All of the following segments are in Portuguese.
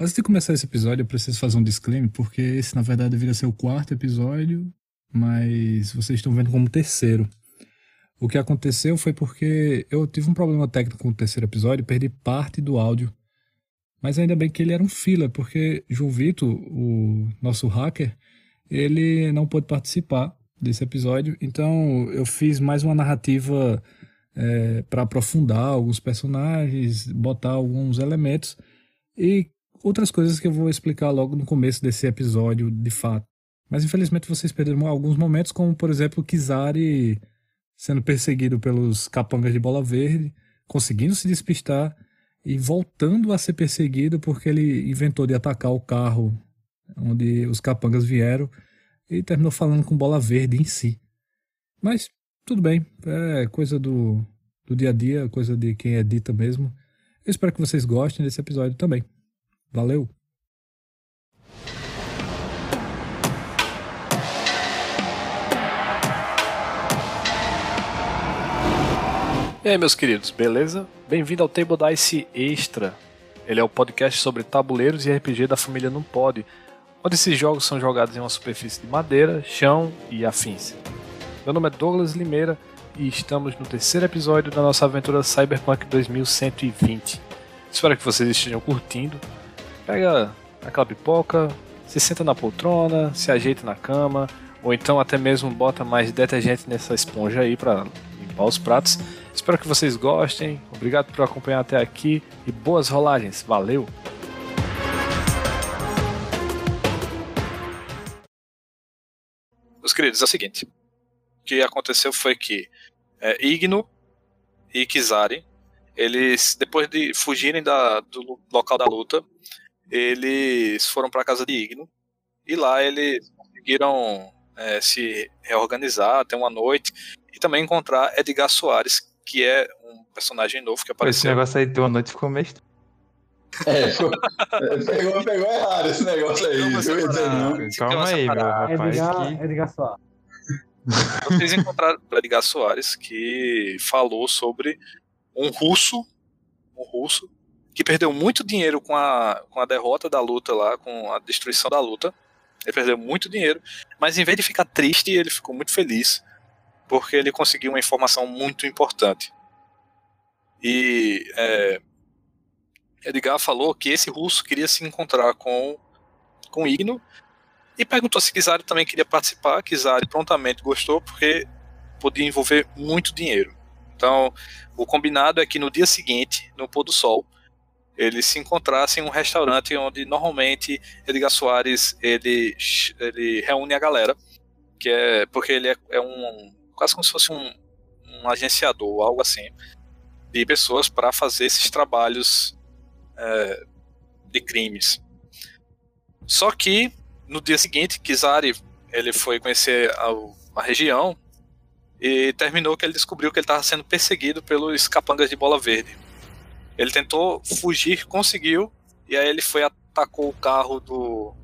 Antes de começar esse episódio, eu preciso fazer um disclaimer, porque esse, na verdade, deveria ser o quarto episódio, mas vocês estão vendo como terceiro. O que aconteceu foi porque eu tive um problema técnico com o terceiro episódio, perdi parte do áudio. Mas ainda bem que ele era um filler, porque João Vitor, o nosso hacker, ele não pôde participar desse episódio. Então eu fiz mais uma narrativa é, para aprofundar alguns personagens, botar alguns elementos e outras coisas que eu vou explicar logo no começo desse episódio de fato. Mas infelizmente vocês perderam alguns momentos, como por exemplo Kizari sendo perseguido pelos capangas de bola verde, conseguindo se despistar e voltando a ser perseguido porque ele inventou de atacar o carro onde os capangas vieram e terminou falando com bola verde em si. Mas tudo bem, é coisa do, do dia a dia, coisa de quem edita mesmo. Eu espero que vocês gostem desse episódio também. Valeu! E aí, meus queridos, beleza? Bem-vindo ao Table Dice Extra. Ele é o podcast sobre tabuleiros e RPG da família Não Pode, onde esses jogos são jogados em uma superfície de madeira, chão e afins. Meu nome é Douglas Limeira e estamos no terceiro episódio da nossa aventura Cyberpunk 2120. Espero que vocês estejam curtindo. Pega aquela pipoca, se senta na poltrona, se ajeita na cama, ou então até mesmo bota mais detergente nessa esponja aí para limpar os pratos Espero que vocês gostem. Obrigado por acompanhar até aqui e boas rolagens. Valeu! Meus queridos, é o seguinte: o que aconteceu foi que é, Igno e Kizari, eles, depois de fugirem da, do local da luta, eles foram para a casa de Igno e lá eles conseguiram é, se reorganizar até uma noite e também encontrar Edgar Soares, que é um personagem novo que apareceu. Esse negócio aí de uma noite ficou meio. É, pegou, pegou errado esse negócio aí. Calma, calma aí, meu rapaz. Edgar, que... Edgar Soares. Vocês encontraram Edgar Soares, que falou sobre um russo, um russo, que perdeu muito dinheiro com a, com a derrota da luta lá, com a destruição da luta. Ele perdeu muito dinheiro, mas em vez de ficar triste, ele ficou muito feliz porque ele conseguiu uma informação muito importante. E é, Edgar falou que esse russo queria se encontrar com, com Igno e perguntou se Kizari também queria participar. Kizari prontamente gostou porque podia envolver muito dinheiro. Então, o combinado é que no dia seguinte, no pôr do sol, eles se encontrassem em um restaurante onde normalmente Edgar Soares ele, ele reúne a galera, que é porque ele é, é um quase como se fosse um, um agenciador, algo assim, de pessoas para fazer esses trabalhos é, de crimes. Só que no dia seguinte, Kizari ele foi conhecer a, a região e terminou que ele descobriu que ele estava sendo perseguido pelos capangas de bola verde. Ele tentou fugir, conseguiu, e aí ele foi atacou o carro do,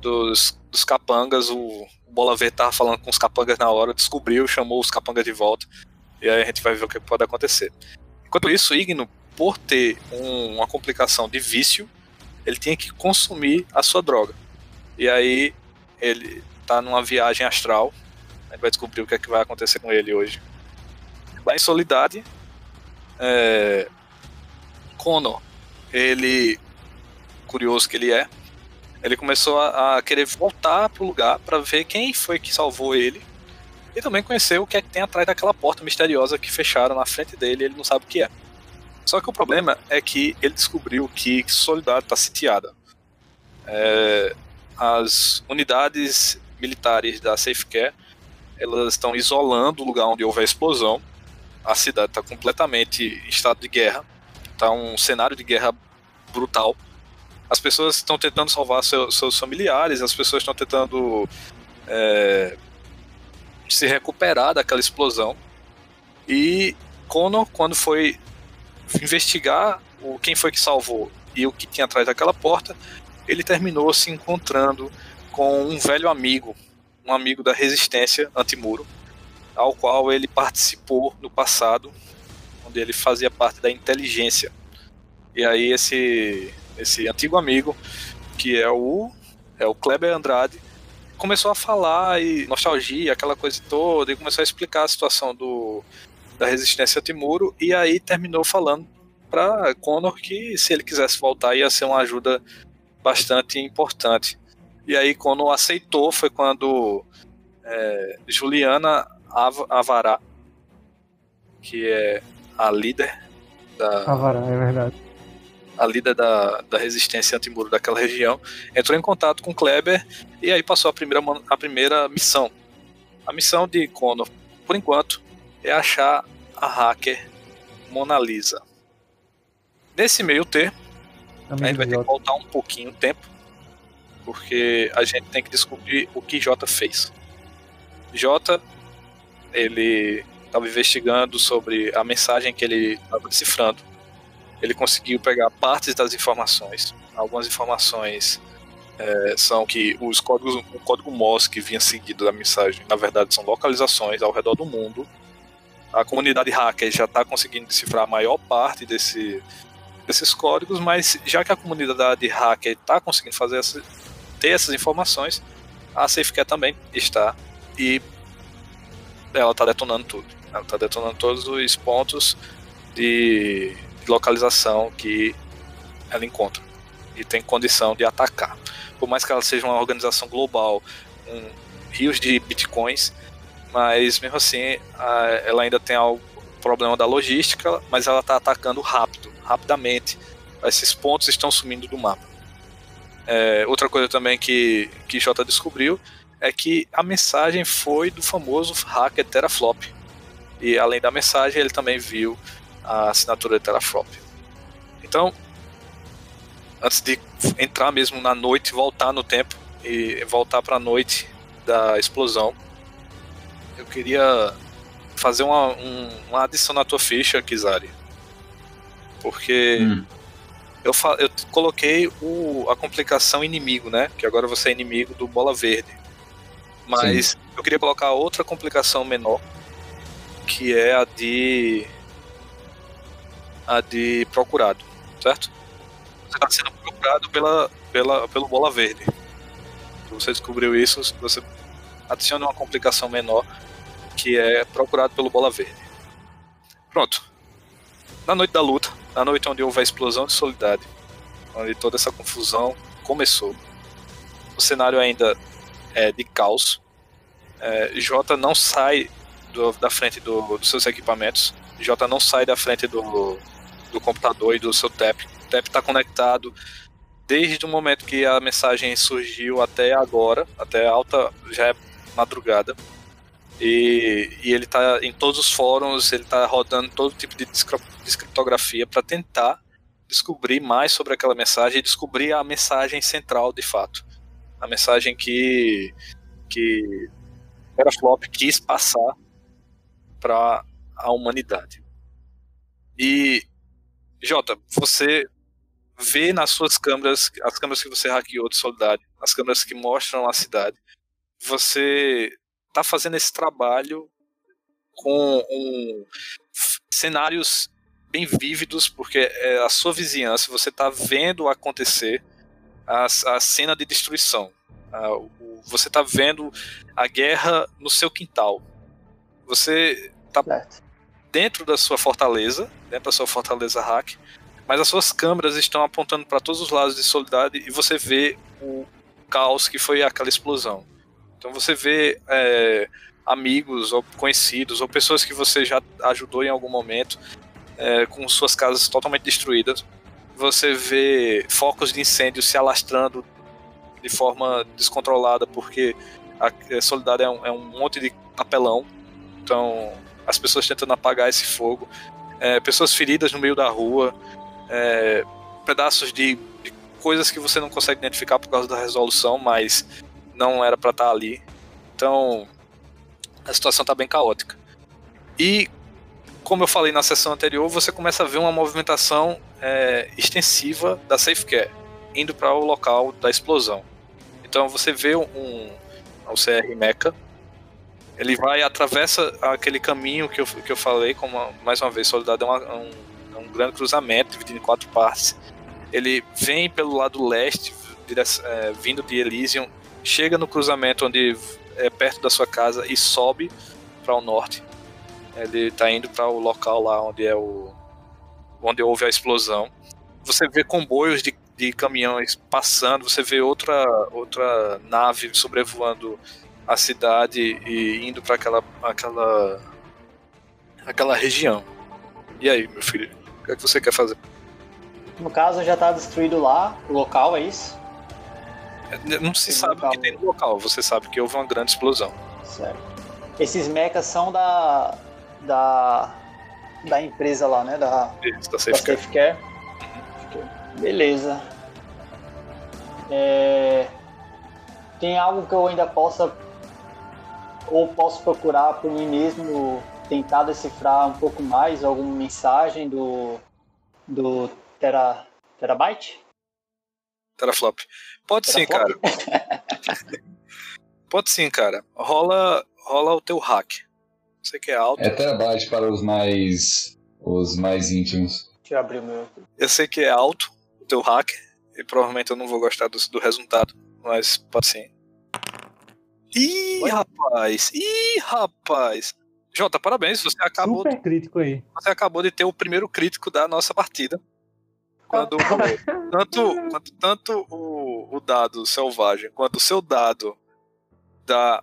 dos, dos capangas, o, Bola Verde tava falando com os capangas na hora, descobriu, chamou os capangas de volta. E aí a gente vai ver o que pode acontecer. Enquanto isso, Igno, por ter um, uma complicação de vício, ele tinha que consumir a sua droga. E aí ele tá numa viagem astral. A gente vai descobrir o que é que vai acontecer com ele hoje. Lá em Solidade, é, Connor, ele curioso que ele é, ele começou a, a querer voltar pro lugar para ver quem foi que salvou ele e também conhecer o que é que tem atrás daquela porta misteriosa que fecharam na frente dele e ele não sabe o que é. Só que o problema é que ele descobriu que Soledade está sitiada. É, as unidades militares da Safecare elas estão isolando o lugar onde houve a explosão. A cidade está completamente em estado de guerra. Está um cenário de guerra brutal as pessoas estão tentando salvar seu, seus familiares, as pessoas estão tentando é, se recuperar daquela explosão. E Connor, quando foi investigar o quem foi que salvou e o que tinha atrás daquela porta, ele terminou se encontrando com um velho amigo, um amigo da resistência antimuro, ao qual ele participou no passado, onde ele fazia parte da inteligência. E aí esse esse antigo amigo, que é o, é o Kleber Andrade, começou a falar e nostalgia, aquela coisa toda, e começou a explicar a situação do, da resistência a Timuro, e aí terminou falando para Connor que se ele quisesse voltar ia ser uma ajuda bastante importante. E aí quando aceitou foi quando é, Juliana Avará, que é a líder da. Avará, é verdade. A líder da, da resistência antimuro daquela região, entrou em contato com Kleber e aí passou a primeira, a primeira missão. A missão de Connor, por enquanto, é achar a hacker Mona Lisa. Nesse meio termo, a gente vai ter que voltar um pouquinho o tempo, porque a gente tem que descobrir o que Jota fez. Jota, ele estava investigando sobre a mensagem que ele estava decifrando. Ele conseguiu pegar partes das informações. Algumas informações é, são que os códigos, o código Morse que vinha seguido da mensagem, na verdade, são localizações ao redor do mundo. A comunidade hacker já está conseguindo decifrar a maior parte desse, desses códigos, mas já que a comunidade hacker está conseguindo fazer essa, ter essas informações, a SafeCare também está e ela está detonando tudo. Ela está detonando todos os pontos de, localização que ela encontra e tem condição de atacar. Por mais que ela seja uma organização global com rios de bitcoins, mas mesmo assim ela ainda tem o problema da logística, mas ela está atacando rápido, rapidamente. Esses pontos estão sumindo do mapa. É, outra coisa também que, que Jota descobriu é que a mensagem foi do famoso hacker Teraflop. E além da mensagem, ele também viu a assinatura de Teraflop. Então, antes de entrar mesmo na noite, voltar no tempo e voltar para a noite da explosão, eu queria fazer uma, um, uma adição na tua ficha, Kizari. Porque hum. eu, eu coloquei o, a complicação inimigo, né? Que agora você é inimigo do Bola Verde. Mas Sim. eu queria colocar outra complicação menor, que é a de a de procurado, certo? Você está sendo procurado pela, pela, pelo Bola Verde. Você descobriu isso, você adiciona uma complicação menor, que é procurado pelo Bola Verde. Pronto. Na noite da luta, na noite onde houve a explosão de solidariedade, onde toda essa confusão começou, o cenário ainda é, de caos. É, J não sai do, da frente do, dos seus equipamentos. J não sai da frente do, do computador e do seu TAP. O TAP está conectado desde o momento que a mensagem surgiu até agora, até alta, já é madrugada. E, e ele está em todos os fóruns, ele está rodando todo tipo de descriptografia para tentar descobrir mais sobre aquela mensagem e descobrir a mensagem central de fato a mensagem que que Teraflop quis passar para a humanidade. E Jota, você vê nas suas câmeras, as câmeras que você hackeou de Solidade, as câmeras que mostram a cidade, você está fazendo esse trabalho com um, cenários bem vívidos, porque é a sua vizinhança, você está vendo acontecer a, a cena de destruição. A, o, você está vendo a guerra no seu quintal. Você está dentro da sua fortaleza, dentro da sua fortaleza hack, mas as suas câmeras estão apontando para todos os lados de Solidade e você vê o caos que foi aquela explosão. Então você vê é, amigos ou conhecidos ou pessoas que você já ajudou em algum momento é, com suas casas totalmente destruídas você vê focos de incêndio se alastrando de forma descontrolada, porque a Solidariedade é um, é um monte de papelão. Então, as pessoas tentando apagar esse fogo. É, pessoas feridas no meio da rua. É, pedaços de, de, coisas que você não consegue identificar por causa da resolução, mas não era para estar tá ali. Então, a situação está bem caótica. E, como eu falei na sessão anterior, você começa a ver uma movimentação é, extensiva da SafeCare, indo para o local da explosão. Então você vê um, um CR Mecha, ele vai atravessa aquele caminho que eu, que eu falei, como mais uma vez, Solidariedade é, uma, um, é um grande cruzamento dividido em quatro partes. Ele vem pelo lado leste, é, vindo de Elysium, chega no cruzamento onde é perto da sua casa e sobe para o norte. Ele está indo para o local lá onde é o onde houve a explosão. Você vê comboios de, de caminhões passando, você vê outra outra nave sobrevoando a cidade e indo para aquela aquela aquela região. E aí, meu filho, o que, é que você quer fazer? No caso, já está destruído lá o local, é isso? Não se sabe local. o que tem no local, você sabe que houve uma grande explosão. Certo. Esses mechas são da. da. da empresa lá, né? Da, Isso, da Safecare. Safe Care. Beleza. É... Tem algo que eu ainda possa. Ou posso procurar por mim mesmo, tentar decifrar um pouco mais alguma mensagem do. do Tera, Terabyte? Teraflop. Pode sim, cara. Pode sim, cara. Rola, rola o teu hack. Você que é alto. É terabyte para os mais os mais íntimos. Deixa eu abrir o meu. Eu sei que é alto o teu hack e provavelmente eu não vou gostar do, do resultado, mas pode sim. Ih, Oi? rapaz! Ih, rapaz! Jota, parabéns, você acabou. Super crítico aí. Você acabou de ter o primeiro crítico da nossa partida. Quando tanto, tanto, tanto o, o dado selvagem quanto o seu dado dá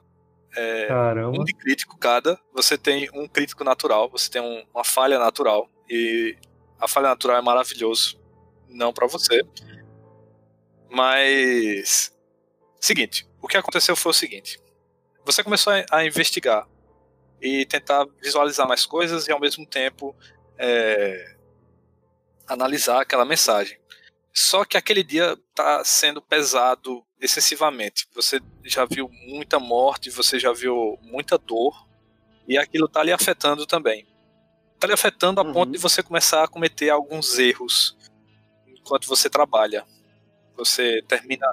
é, um de crítico cada, você tem um crítico natural, você tem um, uma falha natural. E a falha natural é maravilhoso. Não para você. Mas. Seguinte, o que aconteceu foi o seguinte. Você começou a, investigar e tentar visualizar mais coisas e ao mesmo tempo é, analisar aquela mensagem. Só que aquele dia está sendo pesado excessivamente. Você já viu muita morte, você já viu muita dor, e aquilo está lhe afetando também. Está lhe afetando a uhum. ponto de você começar a cometer alguns erros enquanto você trabalha. Você termina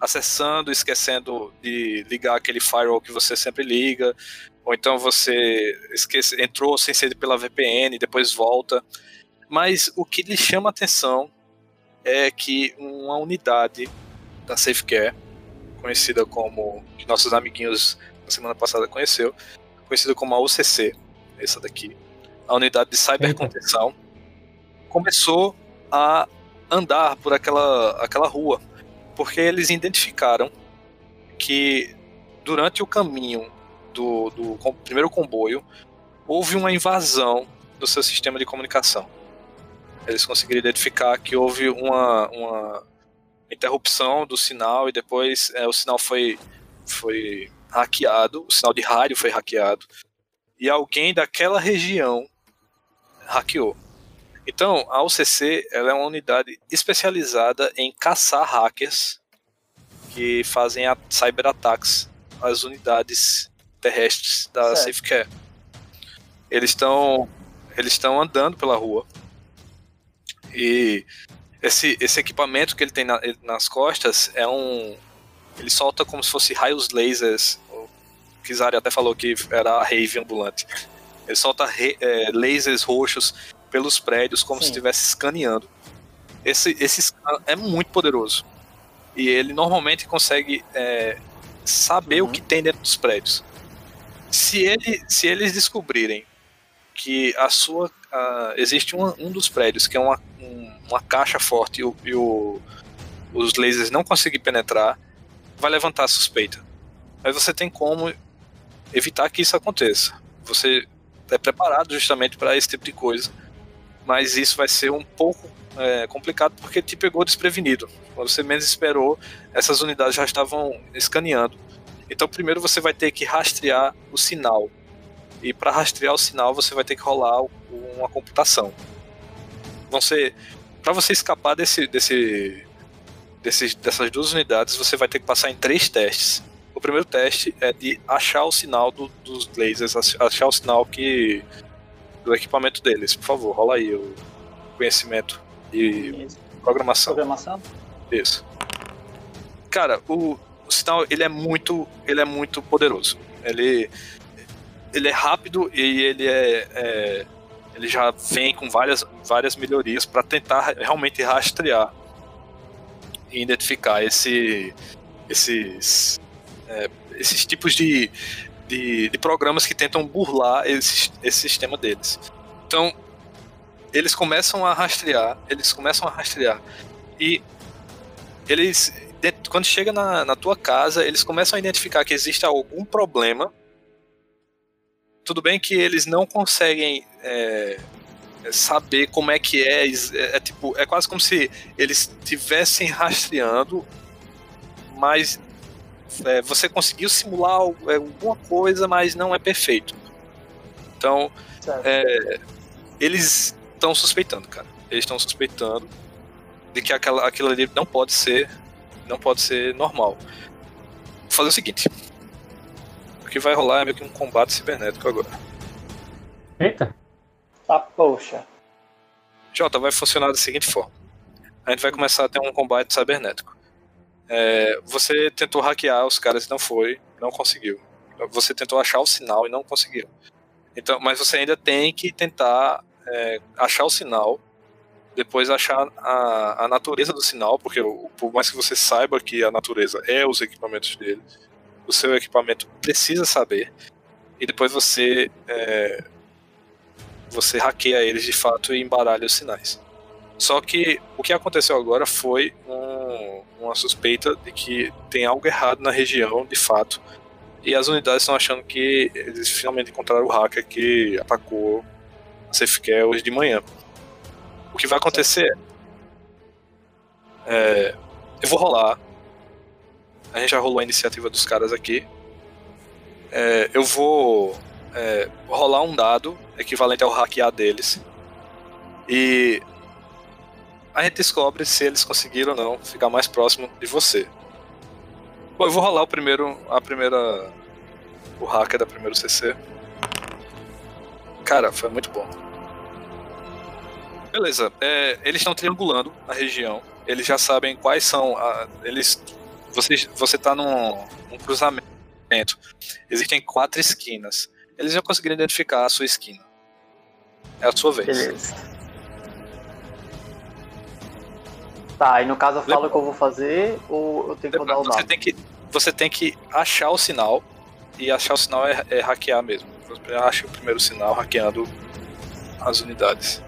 acessando, esquecendo de ligar aquele firewall que você sempre liga, ou então você esquece, entrou sem ser pela VPN, depois volta. Mas o que lhe chama atenção é que uma unidade da SafeCare, conhecida como, que nossos amiguinhos na semana passada conheceu, conhecida como a UCC, essa daqui, a unidade de cybercontenção, começou a andar por aquela, aquela rua, porque eles identificaram que durante o caminho do, do primeiro comboio houve uma invasão do seu sistema de comunicação eles conseguiram identificar que houve uma, uma interrupção do sinal e depois é, o sinal foi, foi hackeado, o sinal de rádio foi hackeado e alguém daquela região hackeou. Então, a UCC ela é uma unidade especializada em caçar hackers que fazem cyberataques às unidades terrestres da certo. SafeCare. Eles estão eles estão andando pela rua e esse, esse equipamento que ele tem na, nas costas é um. Ele solta como se fosse raios lasers. O Kizari até falou que era a rave ambulante. Ele solta re, é, lasers roxos pelos prédios como Sim. se estivesse escaneando. Esse, esse scan é muito poderoso. E ele normalmente consegue é, saber uhum. o que tem dentro dos prédios. Se, ele, se eles descobrirem que a sua uh, existe um, um dos prédios que é uma, um, uma caixa forte e, o, e o, os lasers não conseguem penetrar, vai levantar a suspeita. Mas você tem como evitar que isso aconteça. Você é preparado justamente para esse tipo de coisa, mas isso vai ser um pouco é, complicado porque te pegou desprevenido. Quando você menos esperou, essas unidades já estavam escaneando. Então, primeiro você vai ter que rastrear o sinal e para rastrear o sinal você vai ter que rolar uma computação. Vão ser para você escapar desse, desse, desse, dessas duas unidades, você vai ter que passar em três testes. O primeiro teste é de achar o sinal do, dos lasers, achar o sinal que do equipamento deles. Por favor, rola aí o conhecimento e programação. Programação? Isso. Cara, o, o sinal ele é muito, ele é muito poderoso. Ele ele é rápido e ele é, é ele já vem com várias, várias melhorias para tentar realmente rastrear identificar esse, esses, é, esses tipos de, de, de, programas que tentam burlar esse, esse sistema deles. Então, eles começam a rastrear, eles começam a rastrear. E eles, quando chega na, na tua casa, eles começam a identificar que existe algum problema. Tudo bem que eles não conseguem é, saber como é que é, é, é, tipo, é quase como se eles estivessem rastreando, mas é, você conseguiu simular é, alguma coisa, mas não é perfeito. Então, é, eles estão suspeitando, cara. Eles estão suspeitando de que aquela, aquilo ali não pode ser, não pode ser normal. Vou fazer o seguinte. O que vai rolar é meio que um combate cibernético agora. Eita. Ah, poxa. Jota, vai funcionar da seguinte forma. A gente vai começar a ter um combate cibernético. É, você tentou hackear os caras e não foi, não conseguiu. Você tentou achar o sinal e não conseguiu. Então, mas você ainda tem que tentar é, achar o sinal, depois achar a, a natureza do sinal, porque por mais que você saiba que a natureza é os equipamentos dele, o seu equipamento precisa saber, e depois você é, você hackeia eles de fato e embaralha os sinais. Só que o que aconteceu agora foi um, uma suspeita de que tem algo errado na região, de fato, e as unidades estão achando que eles finalmente encontraram o hacker que atacou a Safecare hoje de manhã. O que vai acontecer é, eu vou rolar. A gente já rolou a iniciativa dos caras aqui. É, eu vou é, rolar um dado equivalente ao hackear deles. E a gente descobre se eles conseguiram ou não ficar mais próximo de você. Bom, eu vou rolar o primeiro, a primeira, o hacker da primeiro CC. Cara, foi muito bom. Beleza, é, eles estão triangulando a região. Eles já sabem quais são. A, eles, você, você tá num, num cruzamento. Existem quatro esquinas eles já conseguiram identificar a sua esquina. É a sua vez. Beleza. Tá, e no caso eu falo o que eu vou fazer ou eu tenho que rodar o você tem que Você tem que achar o sinal e achar o sinal é, é hackear mesmo. Você acha o primeiro sinal hackeando as unidades.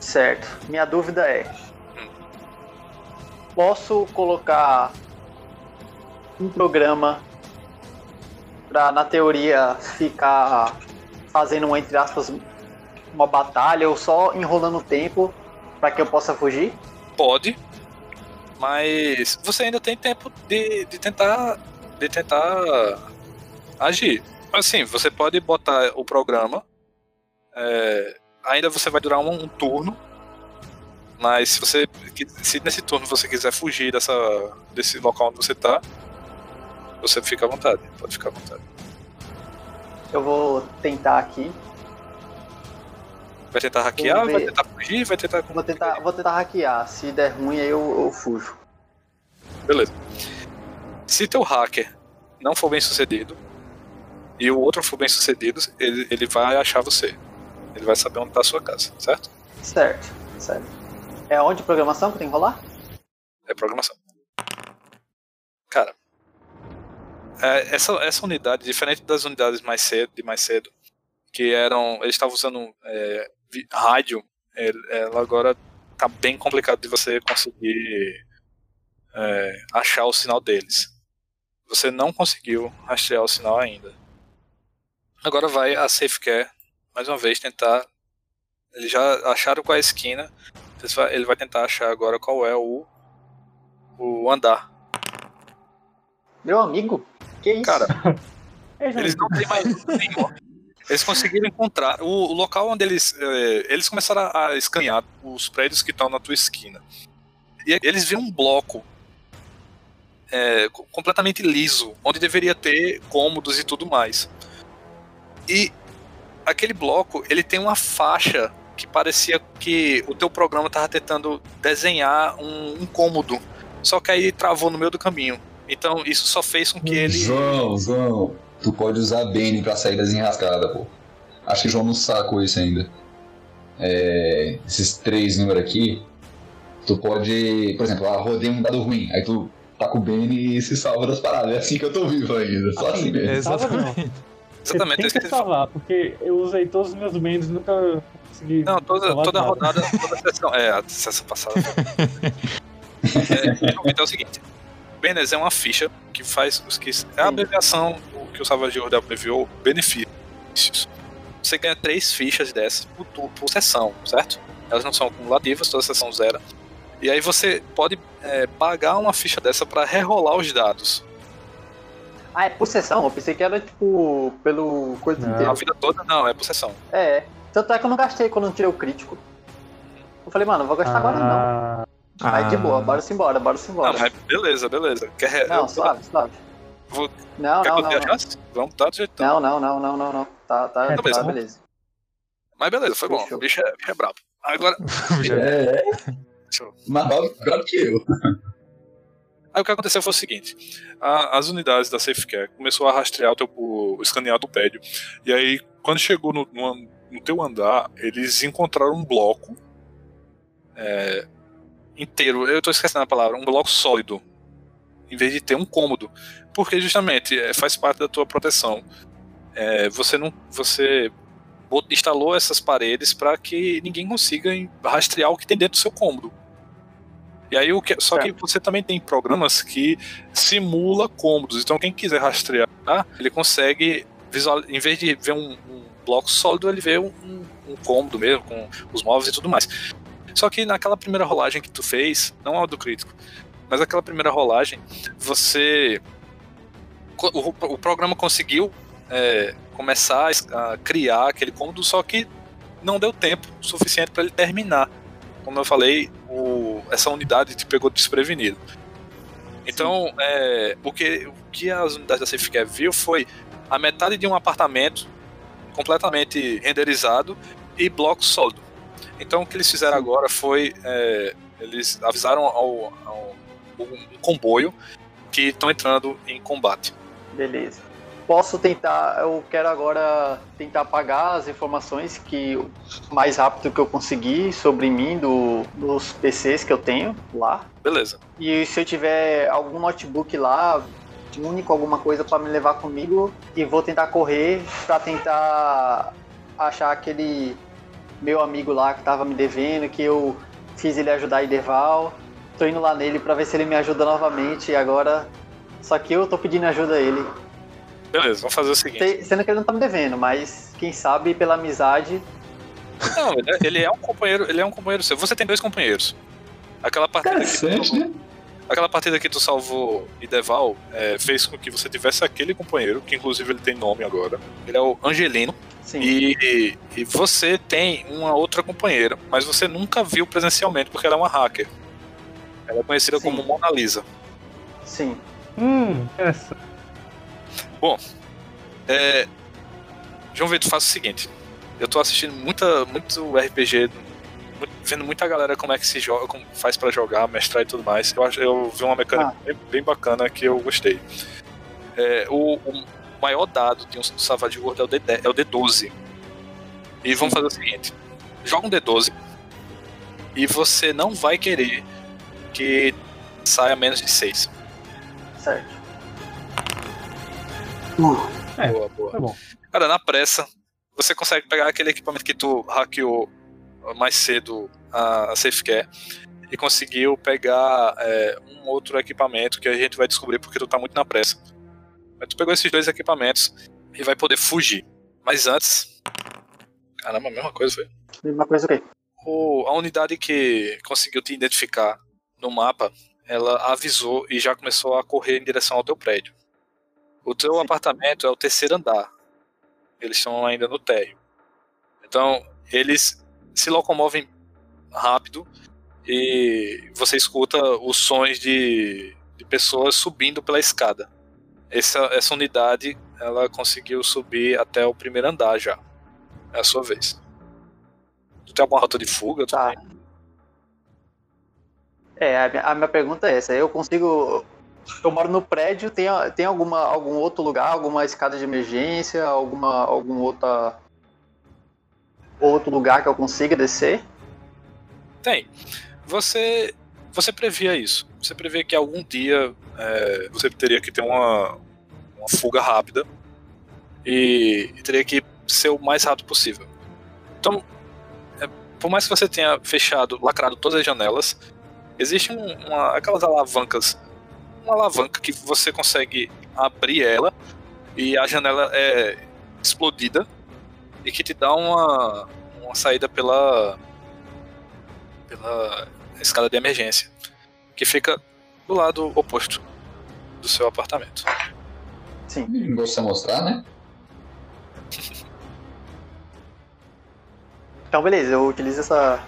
Certo. Minha dúvida é: hum. posso colocar um programa pra, na teoria, ficar fazendo, entre aspas, uma batalha ou só enrolando o tempo para que eu possa fugir? Pode, mas você ainda tem tempo de, de tentar de tentar agir. Assim, você pode botar o programa, é, ainda você vai durar um, um, turno, mas se você se nesse turno você quiser fugir dessa desse local onde você está você fica à vontade, pode ficar à vontade. Eu vou tentar aqui. Vai tentar hackear, vai tentar fugir, vai tentar. Vou tentar, vou tentar hackear. Se der ruim, aí eu, eu fujo. Beleza. Se teu hacker não for bem sucedido e o outro for bem sucedido, ele, ele vai achar você. Ele vai saber onde está a sua casa, certo? Certo, certo. É onde programação que tem que rolar? É programação. Cara, é, essa, essa unidade, diferente das unidades mais cedo, de mais cedo, que eram. Eles estavam usando é, rádio, ela agora tá bem complicado de você conseguir é, achar o sinal deles. Você não conseguiu rastrear o sinal ainda. Agora vai a SafeCare mais uma vez tentar. Eles já acharam qual é a esquina. Ele vai tentar achar agora qual é o, o andar. Meu amigo, que isso? Cara, eles não têm mais nenhum. Eles conseguiram encontrar o, o local onde eles. Eh, eles começaram a, a escanear os prédios que estão na tua esquina. E eles viram um bloco é, completamente liso, onde deveria ter cômodos e tudo mais. E aquele bloco, ele tem uma faixa que parecia que o teu programa estava tentando desenhar um, um cômodo, só que aí travou no meio do caminho. Então isso só fez com que ele. João, João, tu pode usar Bane pra sair das enrascadas, pô. Acho que o João não sacou isso ainda. É, esses três números aqui Tu pode, por exemplo, ah, rodei um dado ruim, aí tu tá com o Benny e se salva das paradas. É assim que eu tô vivo ainda, só assim, assim mesmo. Exatamente. Exatamente. Você tem que salvar, porque eu usei todos os meus bens e nunca consegui. Não, toda, toda rodada, toda sessão. É, a sessão passada. é, então é o seguinte: Benes é uma ficha que faz os que. É a abreviação que o Savage World abreviou benefícios. Você ganha três fichas dessas por, por sessão, certo? Elas não são acumulativas, toda sessão zero. E aí você pode é, pagar uma ficha dessa para rerolar os dados. Ah, é por sessão? Eu pensei que era tipo pelo coisa inteira. A vida toda não, é por sessão. É. Tanto é que eu não gastei quando eu tirei o crítico. Eu falei, mano, não vou gastar ah. agora não. Ah. Aí de boa, bora se embora, bora se embora. Não, mas beleza, beleza. Quer, não, eu, suave, suave. Vou... Não, Quer não, não, não. Vamos, tá do jeito Não, não, não, não, não, não. Tá, tá, é, tá, beleza. Mas beleza, foi bom. O bicho é, bicho é brabo. Agora. é. Mais brabo que eu. Aí o que aconteceu foi o seguinte: a, as unidades da SafeCare começou a rastrear o, teu, o, o escanear do prédio. E aí, quando chegou no, no, no teu andar, eles encontraram um bloco é, inteiro. Eu estou esquecendo a palavra, um bloco sólido. Em vez de ter um cômodo. Porque justamente é, faz parte da tua proteção. É, você não. Você instalou essas paredes para que ninguém consiga rastrear o que tem dentro do seu cômodo. E aí o que, só que você também tem programas que simula cômodos. Então quem quiser rastrear, tá? ele consegue visual, em vez de ver um, um bloco sólido, ele vê um, um, um cômodo mesmo com os móveis e tudo mais. Só que naquela primeira rolagem que tu fez, não é o do crítico, mas aquela primeira rolagem, você o, o programa conseguiu é, começar a criar aquele cômodo, só que não deu tempo suficiente para ele terminar como eu falei, o, essa unidade te pegou desprevenido. Então, é, o, que, o que as unidades da SafeCare viu foi a metade de um apartamento completamente renderizado e bloco sólido. Então, o que eles fizeram agora foi é, eles avisaram ao, ao um comboio que estão entrando em combate. Beleza posso tentar, eu quero agora tentar apagar as informações que mais rápido que eu conseguir sobre mim do, dos PCs que eu tenho lá. Beleza. E se eu tiver algum notebook lá, único alguma coisa para me levar comigo e vou tentar correr para tentar achar aquele meu amigo lá que tava me devendo, que eu fiz ele ajudar a Ideval. Tô indo lá nele para ver se ele me ajuda novamente e agora só que eu tô pedindo ajuda a ele. Beleza, vamos fazer o seguinte. Sendo que ele não tá me devendo, mas quem sabe pela amizade. Não, ele é um companheiro, ele é um companheiro seu. Você tem dois companheiros. Aquela partida que tu salvou, aquela partida que tu salvou Ideval é, fez com que você tivesse aquele companheiro, que inclusive ele tem nome agora. Ele é o Angelino. Sim. E, e você tem uma outra companheira, mas você nunca viu presencialmente porque ela é uma hacker. Ela é conhecida Sim. como Mona Lisa. Sim. Hum, essa. Bom, é, João Vitor, faz o seguinte. Eu tô assistindo muita, muito RPG, vendo muita galera como é que se joga, como faz para jogar, mestrar e tudo mais. Eu, acho, eu vi uma mecânica ah. bem, bem, bacana que eu gostei. É, o, o, maior dado de um Savage World é o, D, é o D12. E vamos fazer o seguinte: joga um D12 e você não vai querer que saia menos de 6. Certo. É, boa, boa. Tá bom. Cara, na pressa, você consegue pegar aquele equipamento que tu hackeou mais cedo a, a SafeCare e conseguiu pegar é, um outro equipamento que a gente vai descobrir porque tu tá muito na pressa. Mas tu pegou esses dois equipamentos e vai poder fugir. Mas antes. Caramba, a mesma coisa, foi. Mesma coisa o quê? O, a unidade que conseguiu te identificar no mapa, ela avisou e já começou a correr em direção ao teu prédio. O teu Sim. apartamento é o terceiro andar. Eles estão ainda no térreo. Então, eles se locomovem rápido e você escuta os sons de, de pessoas subindo pela escada. Essa, essa unidade ela conseguiu subir até o primeiro andar já. É a sua vez. Tu tem alguma rota de fuga? Tá. É, a minha, a minha pergunta é essa. Eu consigo eu moro no prédio, tem, tem alguma, algum outro lugar, alguma escada de emergência, alguma, algum outra, outro lugar que eu consiga descer? Tem. você você previa isso. Você previa que algum dia é, você teria que ter uma, uma fuga rápida e, e, teria que ser o mais rápido possível. Então, é, por mais que você tenha fechado, lacrado todas as janelas, existe um, uma, aquelas alavancas, uma alavanca que você consegue abrir ela e a janela é explodida e que te dá uma, uma saída pela pela escada de emergência, que fica do lado oposto do seu apartamento. Sim. Não gosta de mostrar, né? Então, beleza, eu utilizo essa,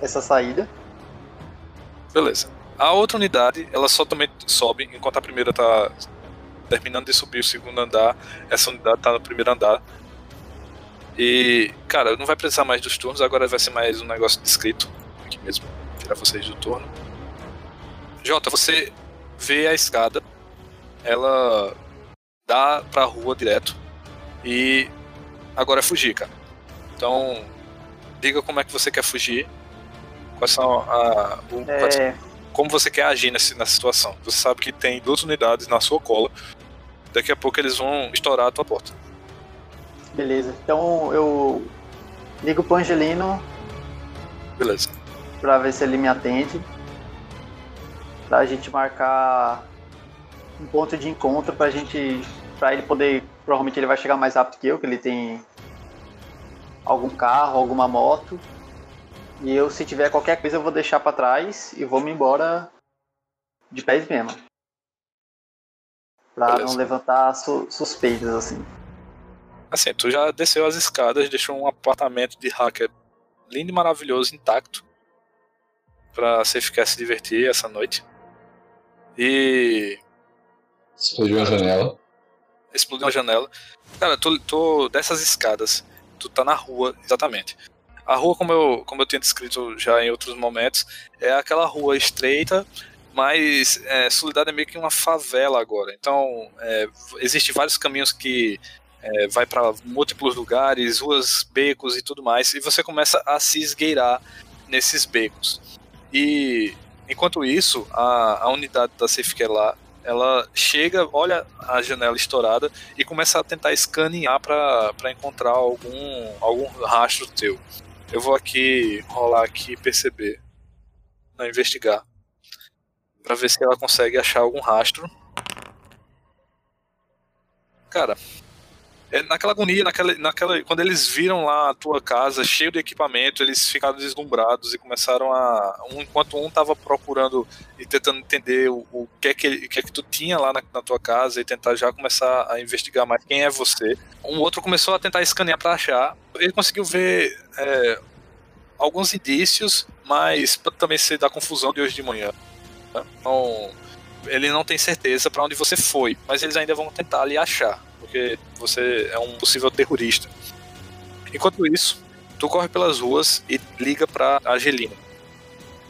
essa saída. Beleza. A outra unidade, ela só também sobe, enquanto a primeira tá terminando de subir o segundo andar, essa unidade tá no primeiro andar. E, cara, não vai precisar mais dos turnos, agora vai ser mais um negócio descrito aqui mesmo tirar vocês do turno. Jota, você vê a escada, ela dá pra rua direto e agora é fugir, cara. Então, diga como é que você quer fugir, quais são a, o, é... como você quer agir nessa, nessa situação. Você sabe que tem duas unidades na sua cola, daqui a pouco eles vão estourar a tua porta. Beleza, então eu ligo pro Angelino. Beleza para ver se ele me atende. Pra gente marcar um ponto de encontro pra gente. pra ele poder. Provavelmente ele vai chegar mais rápido que eu, que ele tem algum carro, alguma moto. E eu, se tiver qualquer coisa, eu vou deixar para trás e vou me embora de pés mesmo. Pra Beleza. não levantar su suspeitas assim. Assim, tu já desceu as escadas, deixou um apartamento de hacker lindo e maravilhoso, intacto para você ficar se divertir essa noite. E. Explodiu a janela. Explodiu uma janela. Cara, tô, tô dessas escadas. Tu tá na rua, exatamente. A rua, como eu, como eu tinha descrito já em outros momentos, é aquela rua estreita, mas é, é meio que uma favela agora. Então, é, existem vários caminhos que é, vai para múltiplos lugares, ruas, becos e tudo mais, e você começa a se esgueirar nesses becos. E enquanto isso, a, a unidade da Safecare lá, ela chega, olha a janela estourada e começa a tentar escanear para encontrar algum, algum rastro teu. Eu vou aqui rolar aqui e perceber, não investigar, para ver se ela consegue achar algum rastro. Cara, é, naquela agonia, naquela, naquela, quando eles viram lá a tua casa cheio de equipamento, eles ficaram deslumbrados e começaram a. Um, enquanto um estava procurando e tentando entender o, o que, é que, que é que tu tinha lá na, na, tua casa e tentar já começar a investigar mais quem é você. Um outro começou a tentar escanear para achar. Ele conseguiu ver é, alguns indícios, mas também ser da confusão de hoje de manhã. Então, ele não tem certeza para onde você foi, mas eles ainda vão tentar lhe achar porque você é um possível terrorista. Enquanto isso, tu corre pelas ruas e liga pra Angelina.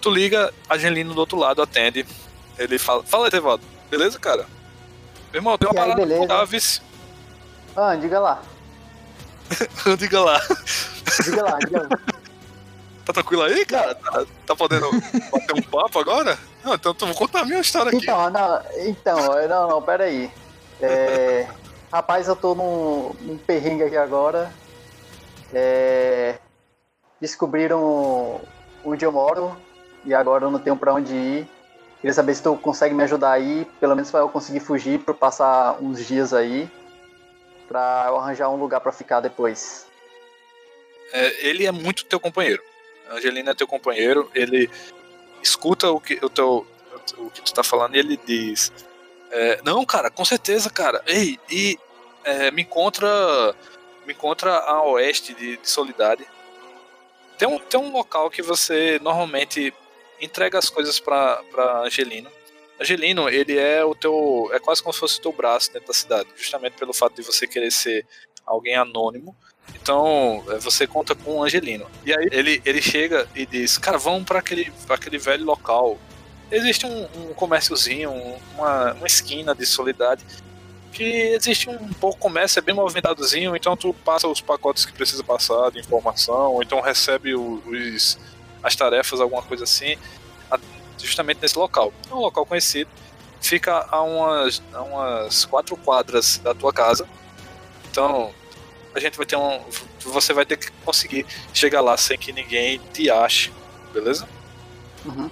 Tu liga, Angelina do outro lado atende. Ele fala: Fala, Etevaldo, beleza, cara? Meu irmão, tem uma parada pra vice. Ah, diga lá. diga lá. Diga lá, diga lá. Tá tranquilo aí, cara? Tá, tá podendo bater um papo agora? Não, então tu vou contar a minha história aqui. Então, não, então, não, não, pera aí. É, Rapaz, eu tô num, num perrengue aqui agora. É... Descobriram onde eu moro e agora eu não tenho para onde ir. Queria saber se tu consegue me ajudar aí, pelo menos para eu conseguir fugir, para passar uns dias aí, para eu arranjar um lugar para ficar depois. É, ele é muito teu companheiro. Angelina é teu companheiro, ele escuta o que o teu o que tu tá falando e ele diz: é, não, cara, com certeza, cara. Ei, e é, me encontra me encontra a oeste de, de Solidade. Tem um, tem um local que você normalmente entrega as coisas para Angelino. Angelino, ele é o teu. É quase como se fosse o teu braço dentro da cidade, justamente pelo fato de você querer ser alguém anônimo. Então, é, você conta com o Angelino. E aí ele, ele chega e diz: Cara, vamos para aquele, aquele velho local existe um, um comérciozinho, uma, uma esquina de solidade que existe um pouco comércio, é bem movimentadozinho, então tu passa os pacotes que precisa passar de informação, ou então recebe os, as tarefas, alguma coisa assim. justamente nesse local. É um local conhecido, fica a umas, a umas quatro quadras da tua casa. Então, a gente vai ter um. Você vai ter que conseguir chegar lá sem que ninguém te ache, beleza? Uhum.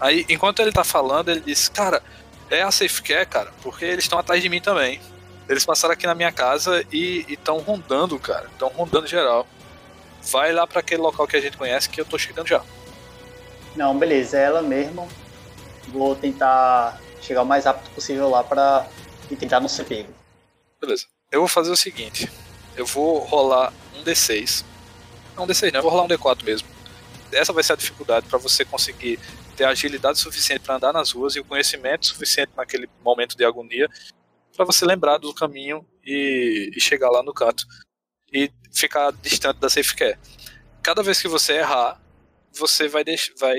Aí, enquanto ele tá falando, ele diz: Cara, é a Safe Care, cara, porque eles estão atrás de mim também. Eles passaram aqui na minha casa e estão rondando, cara. Estão rondando geral. Vai lá para aquele local que a gente conhece que eu tô chegando já. Não, beleza, é ela mesmo. Vou tentar chegar o mais rápido possível lá para tentar não ser pego. Beleza. Eu vou fazer o seguinte: eu vou rolar um D6. Não, um D6 não, eu vou rolar um D4 mesmo. Essa vai ser a dificuldade para você conseguir ter agilidade suficiente para andar nas ruas e o conhecimento suficiente naquele momento de agonia para você lembrar do caminho e, e, chegar lá no canto e ficar distante da safe care. Cada vez que você errar, você vai, vai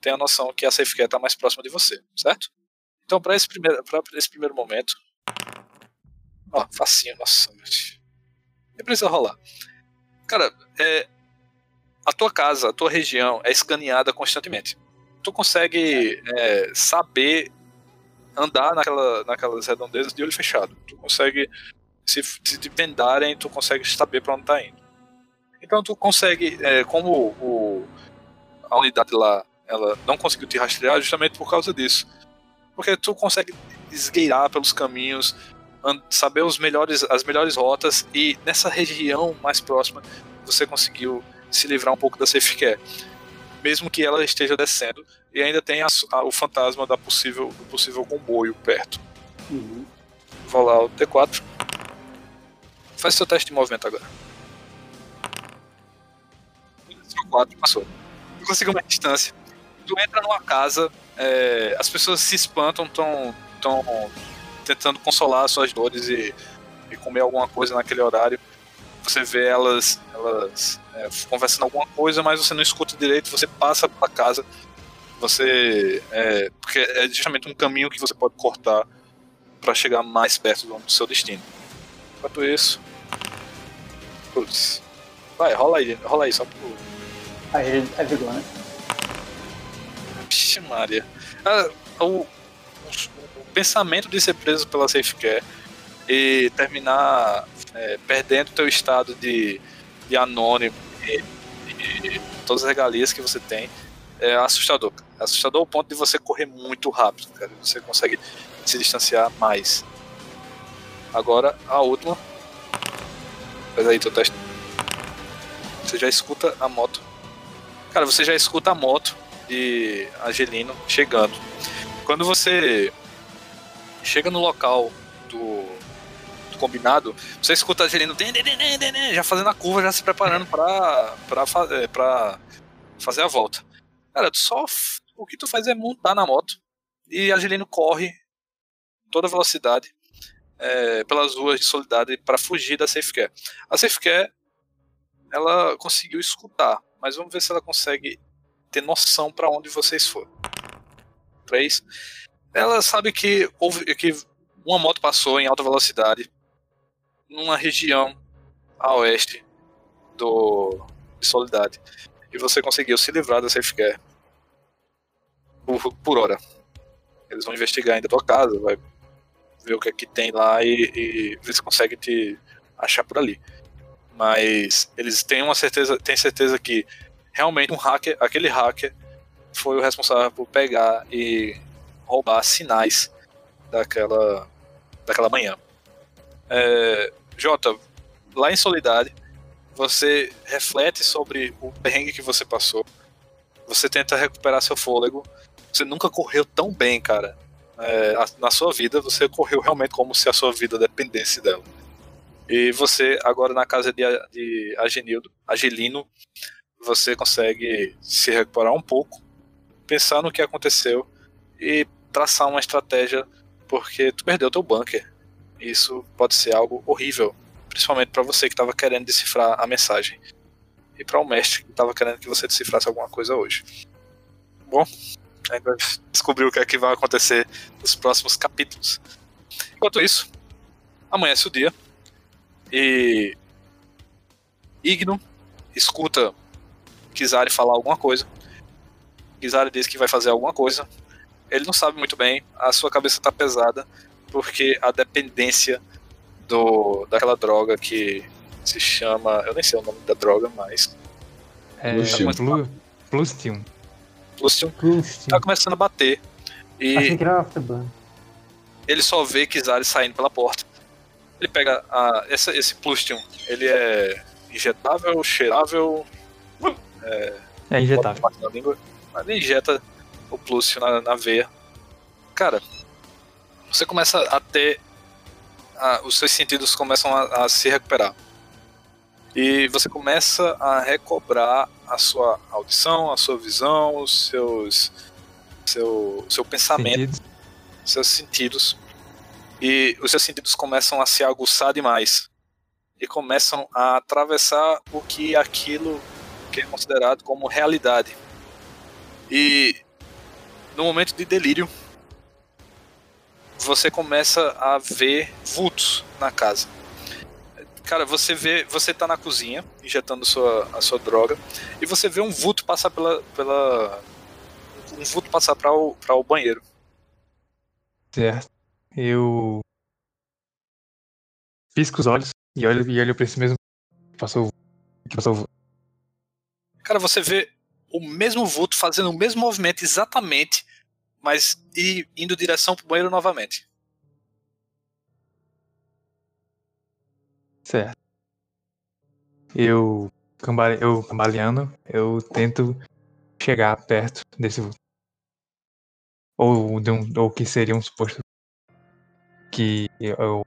ter a noção que a safe care está mais próxima de você, certo? Então, para esse, primeiro, esse primeiro momento. Ó, facinho, nossa. Nem precisa rolar. Cara, é, a tua casa, a tua região é escaneada constantemente. Tu consegue é, saber andar naquela, naquelas redondezas de olho fechado. Tu consegue, se, se te vendarem, tu consegue saber para onde tá indo. Então tu consegue, é, como o, a unidade lá ela não conseguiu te rastrear justamente por causa disso. Porque tu consegue esgueirar pelos caminhos, saber os melhores, as melhores rotas e nessa região mais próxima você conseguiu se livrar um pouco da safe care. Mesmo que ela esteja descendo e ainda tem a, a, o fantasma da possível, do possível comboio perto. Uhum. Vou lá o T4. Faz seu teste de movimento agora. 4 passou. Tu conseguiu uma distância. Tu entra numa casa, é, as pessoas se espantam, estão tão tentando consolar suas dores e, e, comer alguma coisa naquele horário. Você vê elas, elas é, conversando alguma coisa, mas você não escuta direito, você passa pela casa você. É, porque é justamente um caminho que você pode cortar para chegar mais perto do seu destino. Enquanto isso. Putz. Vai, rola aí, rola aí, só pro. Aí é vigor, né? Vixe, Maria. Ah, o, o, pensamento de ser preso pela Safecare e terminar é, perdendo o teu estado de, de anônimo e, e, todas as regalias que você tem é assustador. É assustador ao ponto de você correr muito rápido, cara. Você consegue se distanciar mais. Agora, a última. Faz aí teu teste. Você já escuta a moto. Cara, você já escuta a moto de Angelino chegando. Quando você chega no local combinado, você escuta a Angelino já fazendo a curva, já se preparando para pra fazer a volta. Cara, tu só. O que tu faz é montar na moto e Angelino corre toda velocidade é, pelas ruas de Solidade para fugir da Safecare. A Safecare ela conseguiu escutar, mas vamos ver se ela consegue ter noção para onde vocês foram. Três. Ela sabe que houve que uma moto passou em alta velocidade numa região a oeste do de Solidade e você conseguiu se livrar da Safecare por, por hora. Eles vão investigar ainda a tua casa, vai ver o que é que tem lá e, e ver se consegue te achar por ali. Mas eles têm uma certeza, têm certeza que realmente um hacker, aquele hacker foi o responsável por pegar e roubar sinais daquela daquela manhã. É, Jota, lá em Solidade, você reflete sobre o perrengue que você passou, você tenta recuperar seu fôlego. Você nunca correu tão bem, cara. É, na sua vida, você correu realmente como se a sua vida dependesse dela. E você, agora na casa de, de Agenildo, você consegue se recuperar um pouco, pensar no que aconteceu e traçar uma estratégia, porque tu perdeu teu bunker. Isso pode ser algo horrível principalmente para você que estava querendo decifrar a mensagem e para o mestre que estava querendo que você decifrasse alguma coisa hoje. Bom, a gente vai descobrir o que é que vai acontecer nos próximos capítulos. Enquanto isso, amanhece o dia e Igno escuta Kizari falar alguma coisa Kizari diz que vai fazer alguma coisa. Ele não sabe muito bem, a sua cabeça tá pesada, porque a dependência do, daquela droga que se chama. Eu nem sei o nome da droga, mas. É. Plustium. Plustium. Plustium. Tá começando a bater. E Achei que era Afterburn. ele só vê Kizari saindo pela porta. Ele pega a, essa, esse Plustium. Ele é injetável, cheirável. É injetável. Na língua, mas ele injeta o Plustium na, na veia. Cara, você começa a ter. a- os seus sentidos começam a, a se recuperar. E você começa a recobrar a sua audição, a sua visão, os seus. seu, seu pensamento Sentidos. seus sentidos e os seus sentidos começam a se aguçar demais e começam a atravessar o que aquilo que é considerado como realidade. E no momento de delírio, você começa a ver vultos na casa. Cara, você vê, você tá na cozinha injetando sua, a sua droga e você vê um vulto passar pela, pela um vulto passar para o, pra o banheiro. Certo. Eu. Pisco os olhos e olho, e olho pra esse mesmo. que Passou. o- passou. o- Cara, você vê o mesmo vulto fazendo o mesmo movimento exatamente, mas e indo direção pro banheiro novamente. Certo. Eu. cambale- Eu cambaleando, eu tento chegar perto desse. Ou, de um, ou que seria um suposto. Que eu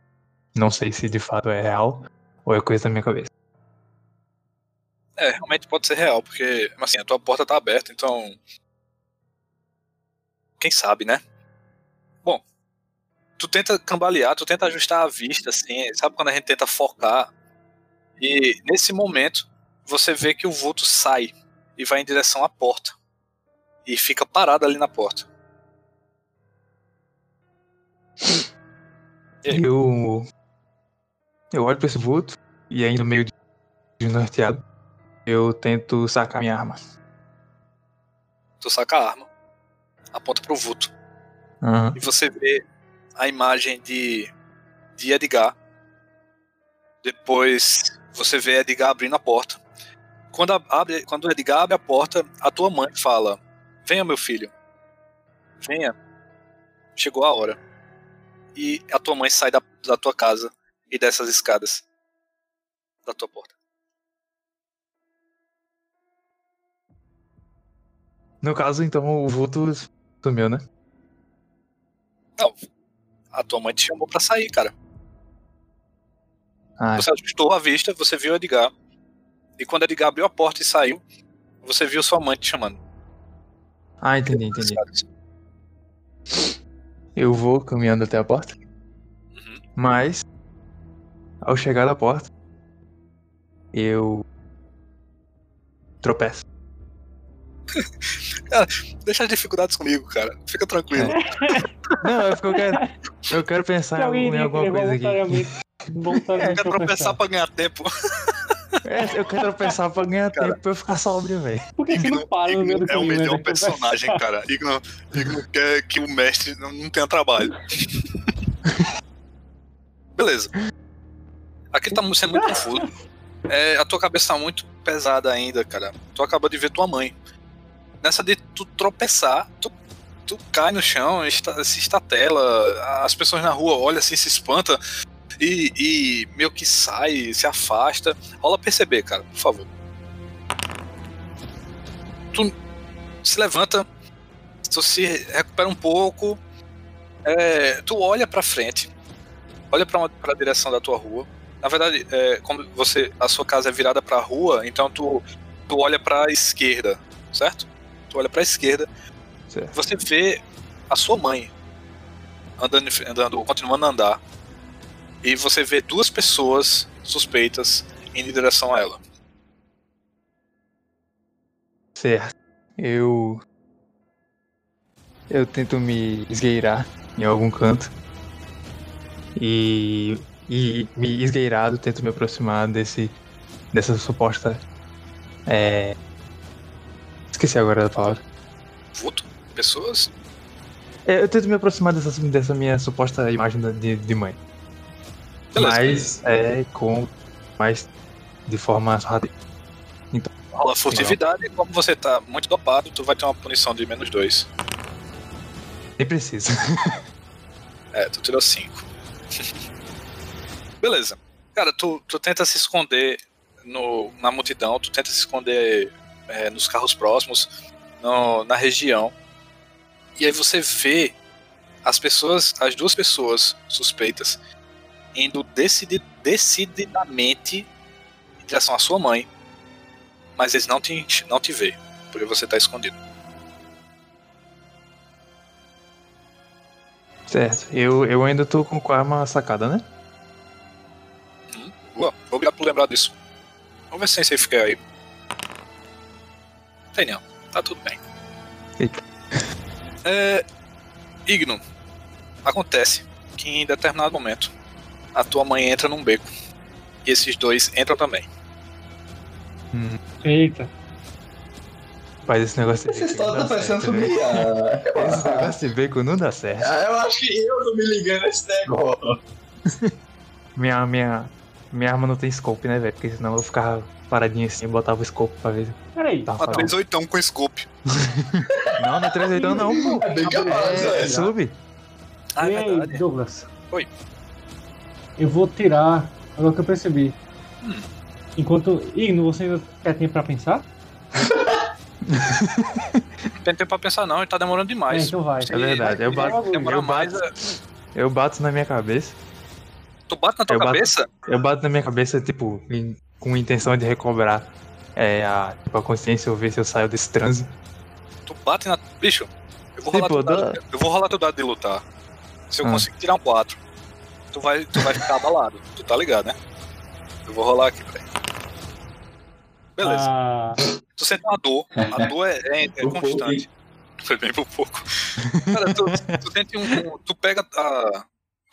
não sei se de fato é real ou é coisa da minha cabeça. É, realmente pode ser real, porque assim, a tua porta tá aberta, então. Quem sabe, né? Bom, tu tenta cambalear, tu tenta ajustar a vista, assim, sabe quando a gente tenta focar? E nesse momento, você vê que o vulto sai e vai em direção à porta. E fica parado ali na porta. Eu. Eu olho pra esse vulto e ainda meio desnorteado, eu tento sacar minha arma. Tu saca a arma, aponta pro vulto. Aham. e você vê a imagem de, de Edgar. Depois você vê Edgar abrindo a porta. Quando, abre, quando o Edgar abre a porta, a tua mãe fala: Venha, meu filho. Venha. Chegou a hora. E a tua mãe sai da, da tua casa e desce as escadas da tua porta. No caso, então, o vulto sumiu, né? Não. A tua mãe te chamou pra sair, cara. Ah, Você ajustou a vista, você viu Edgar. E quando Edgar abriu a porta e saiu, você viu sua mãe te chamando. ah entendi, entendi. Eu vou caminhando até a porta. Uhum. Mas, ao chegar na porta, eu tropeço. Deixa as dificuldades comigo, cara. Fica tranquilo. Não, é porque eu quero, eu quero pensar alguém em alguma coisa aqui. Eu quero tropeçar pra ganhar tempo. É, eu quero tropeçar pra ganhar Cara. tempo pra eu ficar sóbrio, velho. Por que você não para no meio do é o caminho? né? melhor Depois- personagem, cara. Igno, Igno quer que o mestre não, não tenha trabalho. Beleza. Aqui tá sendo muito confuso. É, a tua cabeça tá muito pesada ainda, cara. Tu acabou de ver tua mãe. Nessa de tu tropeçar, tu, tu cai no chão, esta- se estatela, as pessoas na rua olham assim, se espanta e, e meio que sai, se afasta. Rola perceber, cara, por favor. Tu se levanta, tu se recupera um pouco, é, tu olha pra frente, olha uma, pra direção da tua rua. Na verdade, é, como você, a sua casa é virada pra rua, então tu, tu olha pra esquerda, certo? Tu olha pra esquerda, Certo. você vê a sua mãe andando, andando continuando a andar, e você vê duas pessoas suspeitas indo em direção a ela. Certo. Eu. Eu tento me esgueirar em algum canto. E. E me esgueirado, tento me aproximar desse. dessa suposta. É. Esqueci agora da palavra. Vulto? Pessoas? É, eu tento me aproximar dessa, dessa minha suposta imagem de, de mãe. Beleza. Mas é com. Mas de forma sorrateira. Rola furtividade e como você tá muito dopado, tu vai ter uma punição de menos dois. Nem precisa. É, tu tirou 5. Beleza. Cara, tu, tu tenta se esconder no, na multidão, tu tenta se esconder é, nos carros próximos, no- na região. E aí você vê as pessoas, as duas pessoas suspeitas, indo decidi- decididamente em direção à sua mãe. Mas eles não te, não te vê, porque você tá escondido. certo. Eu, eu ainda tô com a arma sacada, né? Boa, obrigado por lembrar disso. Vamos ver se safe care aí. Tem não, tá tudo bem. Eita. É, Igno, acontece que em determinado momento a tua mãe entra num beco e esses dois entram também. Hum, Eita. Mas esse negócio de Essa história tá parecendo familiar. Esse negócio de bacon não dá certo. Ah, Eu acho que eu não me liguei nesse negócio. Minha, minha, minha arma não tem scope, né, velho? Porque senão eu ficava paradinho assim e botava o scope pra ver. Peraí. Tá, Uma fala. 3 oitão com scope. Não, não é 3 não, não, pô. É bem capaz, É, é velho. sub. Ah, e é aí, verdade. Douglas? Oi. Eu vou tirar. Agora que eu percebi. Hum. Enquanto. Igno, você ainda quer tempo pra pensar? Não tem tempo pra pensar não, ele tá demorando É, demais. então vai. É verdade, eu bato, eu mais. bato, é- eu bato na minha cabeça. Tu bate na tua Eu bato- cabeça? Eu bato na minha cabeça, tipo, em- com intenção de recobrar é, a, tipo, a consciência ou ver se eu saio desse transe. Tu bate na. Bicho, eu vou rolar teu dado, eu vou rolar teu dado de lutar. Se eu Ah. conseguir tirar um 4, tu vai, tu vai ficar abalado. Tu tá ligado, né? Eu vou rolar aqui, peraí. Beleza. Ah, Tu sente uma dor. A dor é, é, é constante. Foi bem por pouco. Cara, tu, tu sente um- Tu pega a.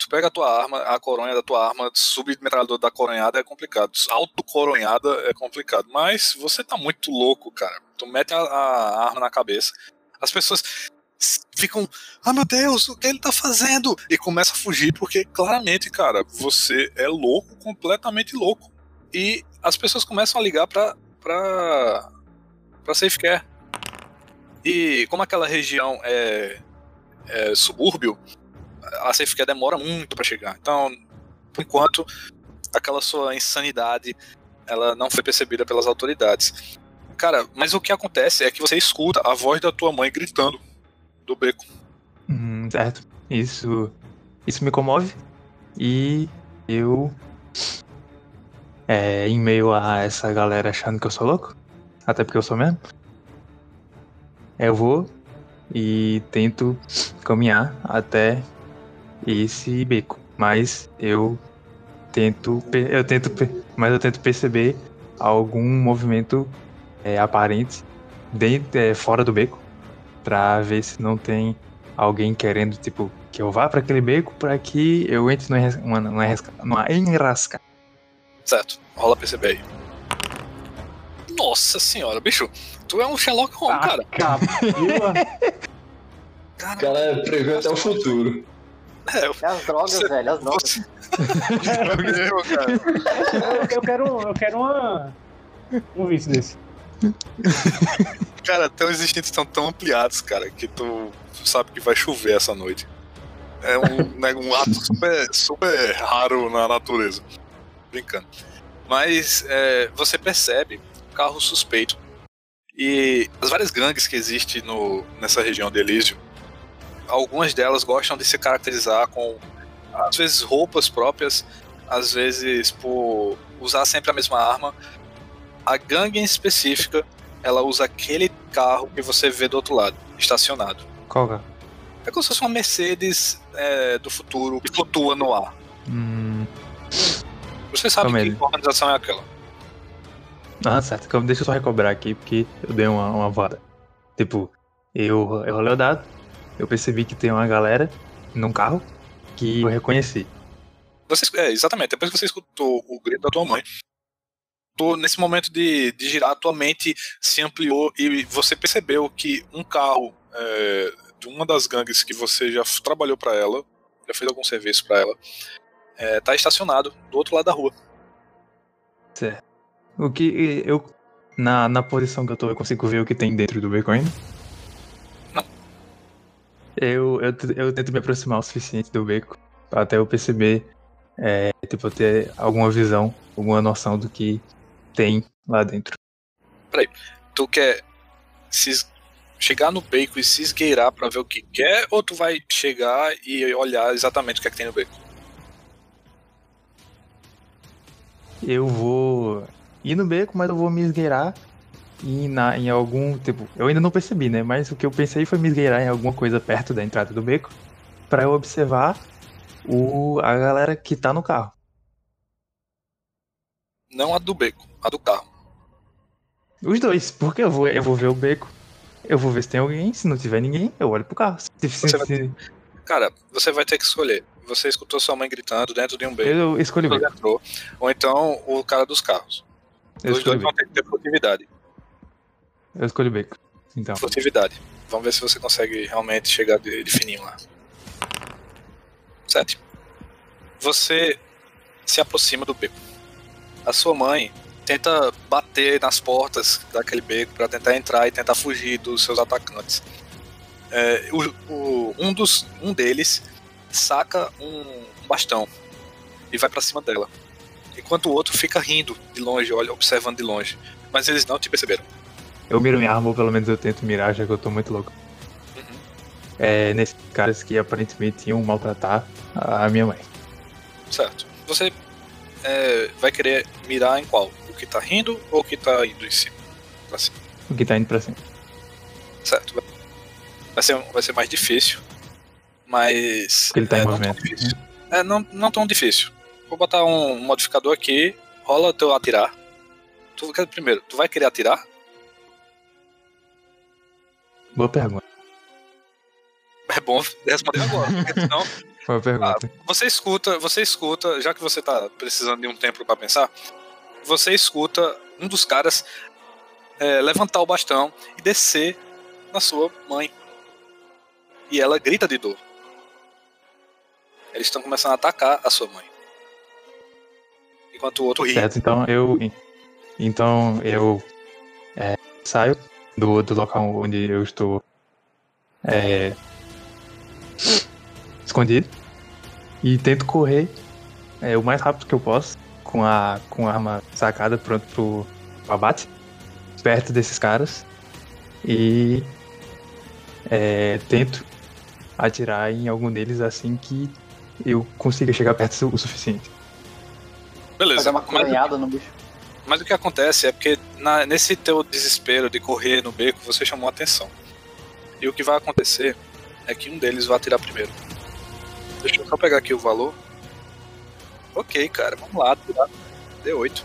Tu pega a tua arma, a coronha da tua arma, submetralhador da coronhada é complicado. Auto-coronhada é complicado. Mas você tá muito louco, cara. Tu mete a, a arma na cabeça. As pessoas ficam. Ah, meu Deus, o que ele tá fazendo? E começa a fugir, porque claramente, cara, você é louco, completamente louco. E as pessoas começam a ligar pra. pra. pra Safecare. E como aquela região é, é subúrbio, a Safecare demora muito pra chegar. Então, por enquanto, aquela sua insanidade ela não foi percebida pelas autoridades. Cara, mas o que acontece é que você escuta a voz da tua mãe gritando do beco. Hum, certo. Isso, isso me comove. E eu, é, em meio a essa galera achando que eu sou louco, até porque eu sou mesmo, eu vou e tento caminhar até esse beco. Mas eu tento, eu tento, mas eu tento perceber algum movimento é, aparente dentro, é, fora do beco, pra ver se não tem alguém querendo, tipo, que eu vá pra aquele beco pra que eu entre numa, numa, numa, enrasca-. Certo, rola perceber aí. Nossa senhora, bicho, tu é um Sherlock Holmes, tá, cara. Cara, cara prevê até o futuro. É, eu É as drogas, velho, as drogas. Você... Eu, eu, eu quero, eu quero uma. Um vício desse. Cara, teus instintos estão tão ampliados, cara, que tu sabe que vai chover essa noite. É um, né, um ato super, super raro na natureza. Brincando. Mas é, você percebe um carro suspeito. E as várias gangues que existem no, nessa região de Elísio, algumas delas gostam de se caracterizar com, às vezes, roupas próprias, às vezes por usar sempre a mesma arma. A gangue em específica ela usa aquele carro que você vê do outro lado, estacionado. Qual que é? Como se fosse uma Mercedes é, do futuro que flutua no ar. Hum, Você sabe Calma que organização é aquela. ah, certo. Deixa eu só recobrar aqui, porque eu dei uma, uma voada. Tipo, eu, eu rolei o dado, eu percebi que tem uma galera num carro que eu reconheci. Você, é, exatamente, depois que você escutou o grito da tua mãe, tô nesse momento de, de girar, a tua mente se ampliou e você percebeu que um carro é, de uma das gangues que você já trabalhou para ela, já fez algum serviço para ela, é, tá estacionado do outro lado da rua. Certo. O que eu. Na, na posição que eu tô, eu consigo ver o que tem dentro do beco ainda? Eu, eu, eu tento me aproximar o suficiente do beco até eu perceber, é, tipo, ter alguma visão, alguma noção do que tem lá dentro. Tu quer se chegar no beco e se esgueirar pra ver o que quer, ou tu vai chegar e olhar exatamente o que é que tem no beco? Eu vou ir no beco, mas eu vou me esgueirar e na, em algum. Tipo, eu ainda não percebi, né? Mas o que eu pensei foi me esgueirar em alguma coisa perto da entrada do beco pra eu observar o, a galera que tá no carro. Não a do beco, a do carro. Os dois, porque eu vou, eu vou ver o beco, eu vou ver se tem alguém, se não tiver ninguém, eu olho pro carro. Se, se- Você se- Cara, você vai ter que escolher. Você escutou sua mãe gritando dentro de um beco. eu escolhi o beco. entrou, ou então o cara dos carros. Eu Os dois vão ter que ter furtividade. Eu escolhi o beco. Então, Furtividade. Vamos ver se você consegue realmente chegar de, de fininho lá. Sete. Você se aproxima do beco. A sua mãe tenta bater nas portas daquele beco para tentar entrar e tentar fugir dos seus atacantes. É, o- o- um, dos, um deles saca um bastão e vai para cima dela. Enquanto o outro fica rindo de longe, olha, observando de longe. Mas eles não te perceberam. Eu miro minha arma, ou pelo menos eu tento mirar, já que eu tô muito louco. Uhum. É, nesses caras que aparentemente iam maltratar a minha mãe. Certo. Você é, vai querer mirar em qual? O que tá rindo ou o que tá indo em cima? Pra cima. O que tá indo pra cima. Certo. Vai ser, vai ser mais difícil. Mas. Porque ele tá é, em não movimento. difícil. É, não, não tão difícil. Vou botar um modificador aqui. Rola teu atirar. Tu, quer- primeiro, tu vai querer atirar? Boa pergunta. É bom responder agora, porque senão Boa pergunta. Você escuta, você escuta, já que você tá precisando de um tempo pra pensar, você escuta um dos caras é, levantar o bastão e descer na sua mãe. E ela grita de dor. Eles estão começando a atacar a sua mãe. Enquanto o outro ri. Certo, então eu. Então eu é, saio do, do local onde eu estou é, escondido e tento correr é, o mais rápido que eu posso com a, com a arma sacada pronto pro, pro abate perto desses caras e é, tento atirar em algum deles assim que eu consiga chegar perto o suficiente. Beleza. Fazer uma coronhada no bicho. Mas o que acontece é porque na- nesse teu desespero de correr no beco, você chamou a atenção. E o que vai acontecer é que um deles vai atirar primeiro. Deixa eu só pegar aqui o valor. Ok, cara, vamos lá, atirar. D8.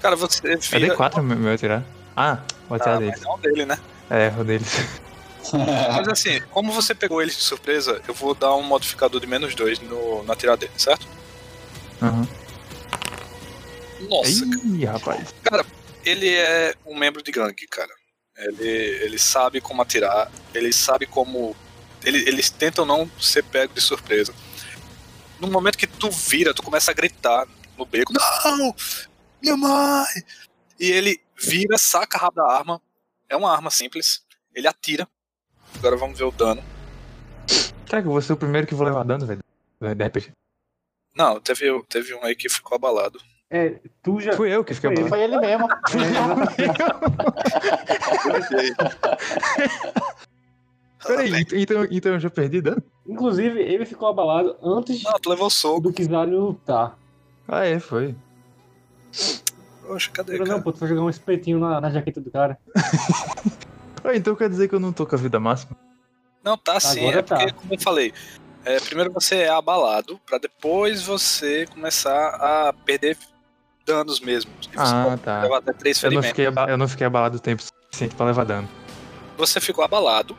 Cara, você É vira. D4 meu, meu atirar? Ah, vou atirar Ah, deles. mas não dele, né? É, o deles. Mas assim, como você pegou eles de surpresa, eu vou dar um modificador de menos 2 no, na tirada dele, certo? Aham. Nossa, Ih, rapaz. ele é um membro de gangue, cara. Ele, ele sabe como atirar, ele sabe como. ele- eles tentam não ser pego de surpresa. No momento que tu vira, tu começa a gritar no beco: Não! Minha mãe! E ele vira, saca a arma. É uma arma simples. Ele atira. Agora vamos ver o dano. Será que eu vou ser o primeiro que vou levar dano, velho? Não, teve, teve um aí que ficou abalado. É, tu já. Fui eu que fiquei Foi abalado. Foi ele mesmo. Peraí, ent- então, então eu já perdi dano? Inclusive, ele ficou abalado antes Não, tu levou soco. do Kizaru lutar. Ah, é, foi. Poxa, cadê, Não, cara? pô, tu vai jogar um espetinho na, na jaqueta do cara. Ah, então quer dizer que eu não tô com a vida máxima? Não, tá sim. Agora é porque, tá. como eu falei, é, primeiro você é abalado, pra depois você começar a perder danos mesmo. Você Ah, tá. levar até três Eu não, ferimentos. fiquei aba- eu não fiquei abalado o tempo suficiente pra levar dano. Você ficou abalado,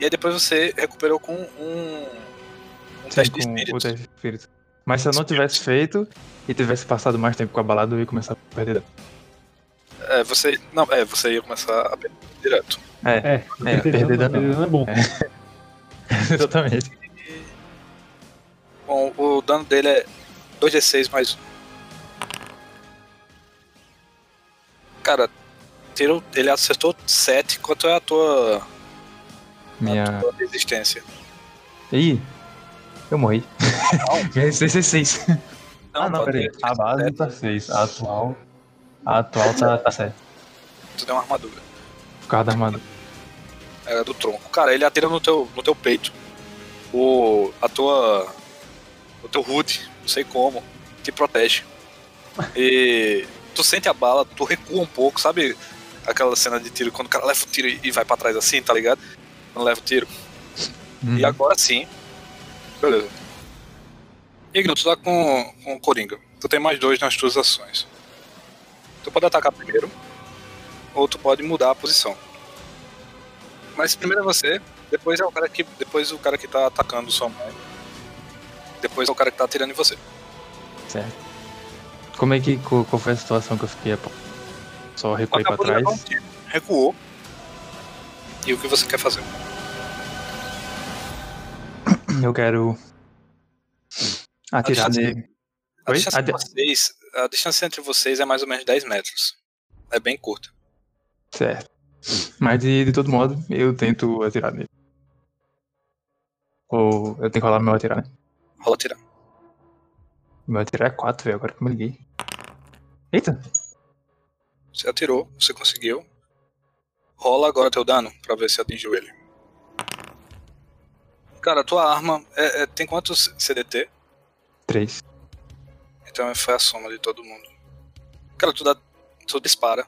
e aí depois você recuperou com um, um Sim, teste de com o espírito. teste de espírito. Mas se eu não tivesse feito e tivesse passado mais tempo com a balada, eu ia começar a perder dano. É, você. Não, é, você ia começar a perder direto. É, É, é, perder dano. perder dano é bom. exatamente. Bom, o dano dele é 2d6 mais 1. Cara, tiro, ele acertou 7. Quanto é a tua, Minha. a tua resistência? Ih, eu morri. Minha resistência é 6. Ah, não, tua peraí. A base tá 6. A atual. A atual tá, tá certo. Tu tem uma armadura. Por causa da armadura. É do tronco. Cara, ele atira no teu, no teu peito. O. A tua. O teu hood, não sei como, te protege. E. Tu sente a bala, tu recua um pouco, sabe aquela cena de tiro quando o cara leva o tiro e vai pra trás assim, tá ligado? Quando leva o tiro. Uhum. E agora sim. Beleza. Igno, tu tá com, com o Coringa. Tu tem mais dois nas tuas ações. Tu pode atacar primeiro, ou tu pode mudar a posição. Mas primeiro é você, depois é o cara que. Depois o cara que tá atacando sua mãe. Depois é o cara que tá atirando em você. Certo. Como é que. Qual qual foi a situação que eu fiquei? Só recuei pra um trás. tiro, recuou. E o que você quer fazer? Eu quero. Atirar distância- nele. A distância, A de vocês, a distância entre vocês é mais ou menos 10 metros. É bem curta. Certo. Mas de, de todo modo, eu tento atirar nele. Ou eu tenho que rolar meu atirar, né? Rola atirar. Meu atirar é 4, velho. Agora que eu me liguei. Eita! Você atirou, você conseguiu. Rola agora teu dano pra ver se atingiu ele. Cara, a tua arma é- é- tem quantos CDT? 3. Então foi a soma de todo mundo. Cara, tu, dá, tu dispara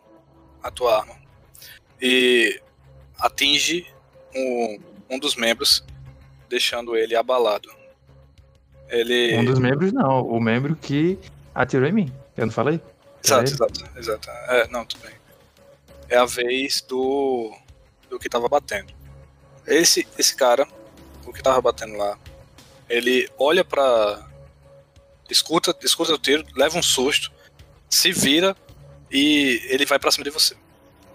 a tua arma e atinge um, um dos membros, deixando ele abalado. Ele. Um dos membros, não. O membro que atirou em mim. Eu não falei? Exato, exato, exato. É, não, tudo bem. É a vez do. do que tava batendo. Esse, esse cara, o que tava batendo lá, ele olha pra. Escuta, escuta o tiro, leva um susto, se vira e ele vai pra cima de você.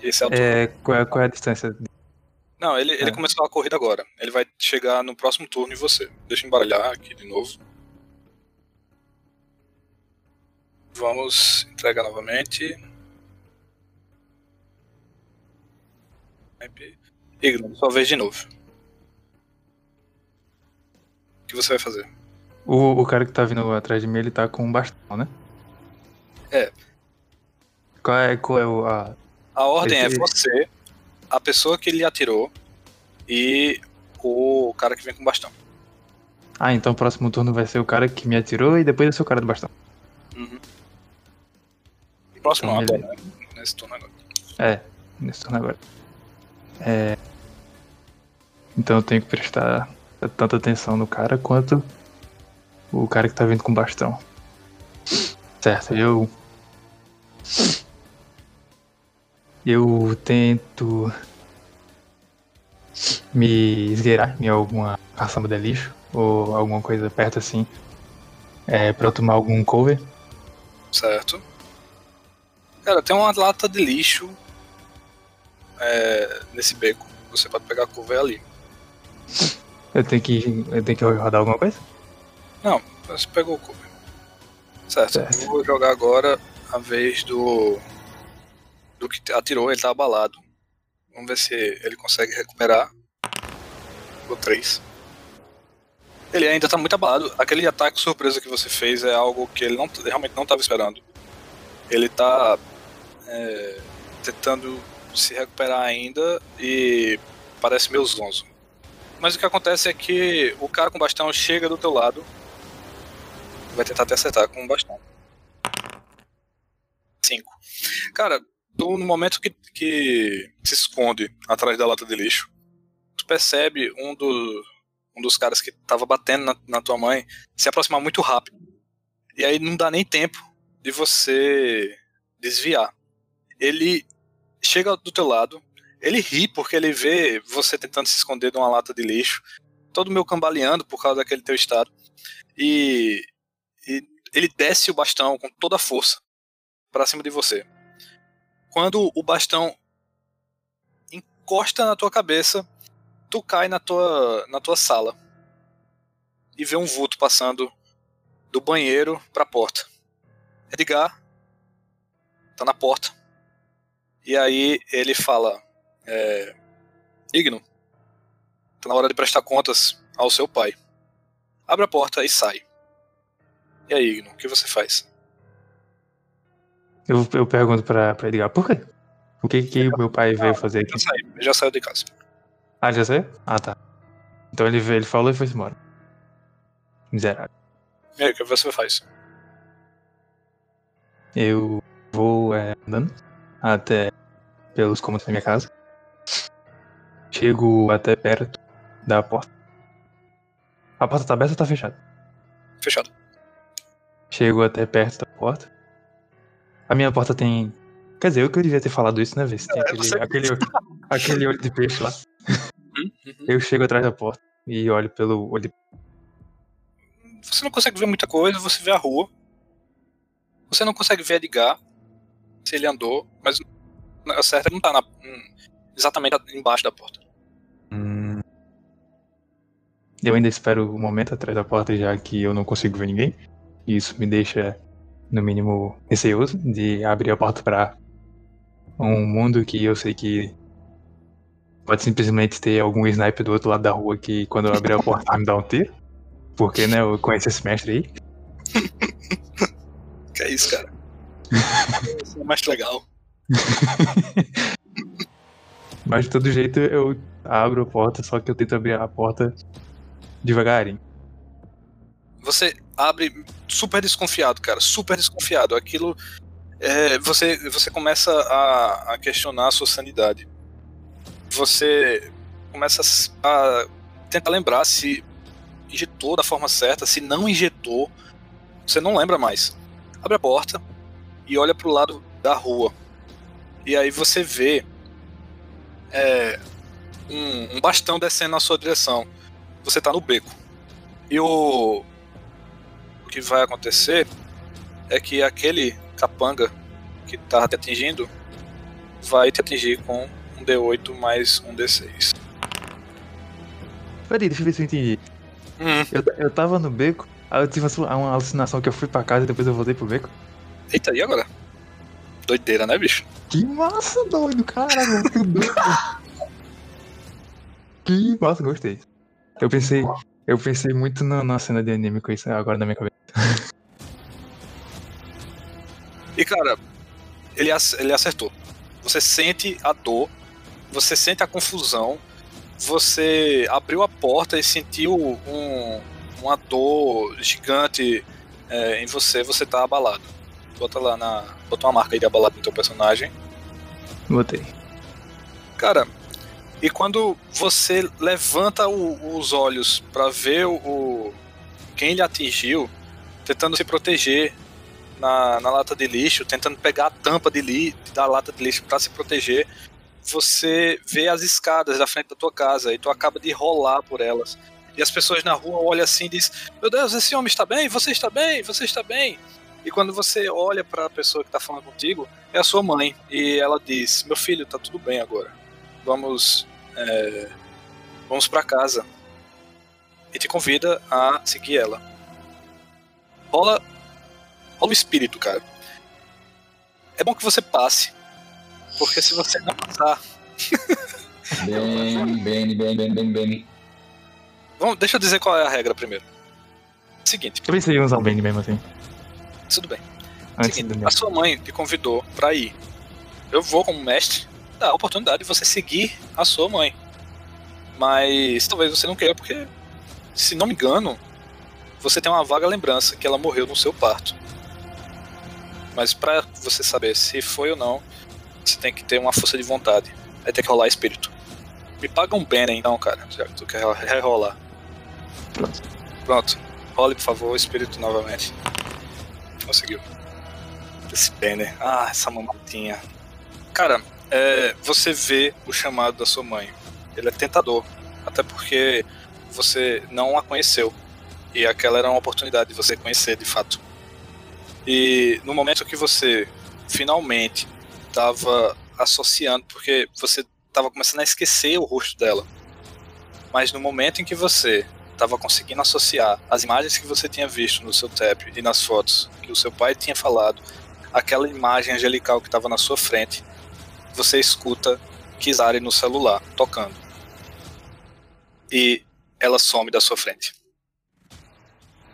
Esse é o. É, qual, é, qual é a distância? Não, ele, ele é. começou a corrida agora. Ele vai chegar no próximo turno em você. Deixa eu embaralhar aqui de novo. Vamos entregar novamente. Igno, sua vez de novo. O que você vai fazer? O, o cara que tá vindo atrás de mim, ele tá com um bastão, né? É. Qual é, qual é o. A... A ordem é Esse- você, a pessoa que lhe atirou e o cara que vem com bastão. Ah, então o próximo turno vai ser o cara que me atirou e depois vai ser o cara do bastão. Uhum. Próximo Então, agora, né? Nesse turno agora. É, nesse turno agora. É. Então eu tenho que prestar tanta atenção no cara quanto o cara que tá vindo com bastão. Certo, eu. Eu tento me esgueirar em alguma caçamba de lixo ou alguma coisa perto assim. É, pra eu tomar algum cover. Certo. Cara, tem uma lata de lixo é, nesse beco. Você pode pegar a curva ali. Eu tenho que. Eu tenho que rodar alguma coisa? Não, você pegou o cover. Certo. Certo. Eu vou jogar agora a vez do. Do que atirou, ele tá abalado. Vamos ver se ele consegue recuperar. O 3. Ele ainda tá muito abalado. Aquele ataque surpresa que você fez é algo que ele não, realmente não estava esperando. Ele tá é, tentando se recuperar ainda e parece meio zonzo. Mas o que acontece é que o cara com bastão chega do teu lado vai tentar te acertar com um bastão. 5. Cara, tu no momento que, que se esconde atrás da lata de lixo, tu percebe um, do, um dos caras que tava batendo na, na tua mãe se aproximar muito rápido. E aí não dá nem tempo de você desviar. Ele chega do teu lado, ele ri porque ele vê você tentando se esconder de uma lata de lixo, todo meio cambaleando por causa daquele teu estado. E e ele desce o bastão com toda a força para cima de você. Quando o bastão encosta na tua cabeça, tu cai na tua, na tua sala e vê um vulto passando do banheiro para a porta. Edgar tá na porta. E aí ele fala: é, Igno, tá na hora de prestar contas ao seu pai. Abre a porta e sai. E aí, Igno, o que você faz? Eu, eu pergunto pra, pra Edgar, por quê? O que que o meu pai veio fazer aqui? Já saiu, já saiu de casa. Ah, já saiu? Ah, tá. Então ele, veio, ele falou e foi embora. Miserável. E aí, o que você faz? Eu vou é, andando até pelos cômodos da minha casa. Chego até perto da porta. A porta tá aberta ou tá fechada? Fechado. Chego até perto da porta. A minha porta tem. Quer dizer, eu que eu devia ter falado isso, né, Vê? Se Tem É, aquele, você- aquele, aquele olho de peixe lá. Uhum. Eu chego atrás da porta e olho pelo olho de Você não consegue ver muita coisa, você vê a rua. Você não consegue ver Edgar, se ele andou, mas é que não tá na- hum, exatamente embaixo da porta. Hum. Eu ainda espero o momento atrás da porta, já que eu não consigo ver ninguém. E isso me deixa, no mínimo, receoso de abrir a porta para um mundo que eu sei que pode simplesmente ter algum sniper do outro lado da rua que, quando eu abrir a porta, vai me dar um tiro. Porque, né, eu conheço esse mestre aí. Que é isso, cara. Isso é mais legal. Mas de todo jeito eu abro a porta, só que eu tento abrir a porta devagarinho. Você abre super desconfiado, cara, super desconfiado. Aquilo. é, você, você começa a, a questionar a sua sanidade. Você começa a tentar lembrar se injetou da forma certa, se não injetou. Você não lembra mais. Abre a porta e olha pro lado da rua. E aí você vê é, um, um bastão descendo na sua direção. Você tá no beco. E o, que vai acontecer é que aquele capanga que tá te atingindo vai te atingir com um D8 mais um D6. Peraí, deixa eu ver se eu entendi. Hum, Eu, eu tava no beco, aí eu tive uma alucinação que eu fui pra casa e depois eu voltei pro beco. eita, e agora? Doideira, né, bicho? Que massa, doido, caralho, que doido. que massa, gostei. Eu pensei, eu pensei muito na, na cena de anime com isso agora na minha cabeça. E cara, ele, ele acertou. Você sente a dor, você sente a confusão, você abriu a porta e sentiu um, uma dor gigante é, em você, você tá abalado. Bota lá na. Bota uma marca aí de abalado no teu personagem. Botei. Cara, e quando você levanta o- os olhos pra ver o, quem ele atingiu, tentando se proteger na, na lata de lixo, tentando pegar a tampa de li, da lata de lixo pra se proteger, você vê as escadas da frente da tua casa e tu acaba de rolar por elas. E as pessoas na rua olham assim e dizem: Meu Deus, esse homem está bem? Você está bem? Você está bem? E quando você olha para a pessoa que está falando contigo, é a sua mãe. E ela diz: Meu filho, tá tudo bem agora. Vamos. É, vamos para casa. E te convida a seguir ela. Rola. Rola o espírito, cara. É bom que você passe. Porque se você não passar. Bem, bem, bem, bem, bem, bem. Vamos, deixa eu dizer qual é a regra primeiro. Seguinte, Eu pensei em usar o Bane mesmo assim. tudo bem. Seguinte, a sua mãe te convidou pra ir. Eu vou, como mestre, a oportunidade de você seguir a sua mãe. Mas talvez você não queira, porque, se não me engano, você tem uma vaga lembrança que ela morreu no seu parto. Mas pra você saber se foi ou não, você tem que ter uma força de vontade. Vai ter que rolar espírito. Me paga um Benen então, cara, já que tu quer rerolar. Pronto. Pronto. Role, por favor, espírito novamente. Conseguiu. Esse Banner. Ah, essa mamatinha. Cara, é, você vê o chamado da sua mãe. Ele é tentador. Até porque você não a conheceu. E aquela era uma oportunidade de você conhecer de fato. E no momento que você finalmente estava associando, porque você estava começando a esquecer o rosto dela. Mas no momento em que você estava conseguindo associar as imagens que você tinha visto no seu tap e nas fotos que o seu pai tinha falado, aquela imagem angelical que estava na sua frente, você escuta Kizari no celular tocando. E ela some da sua frente.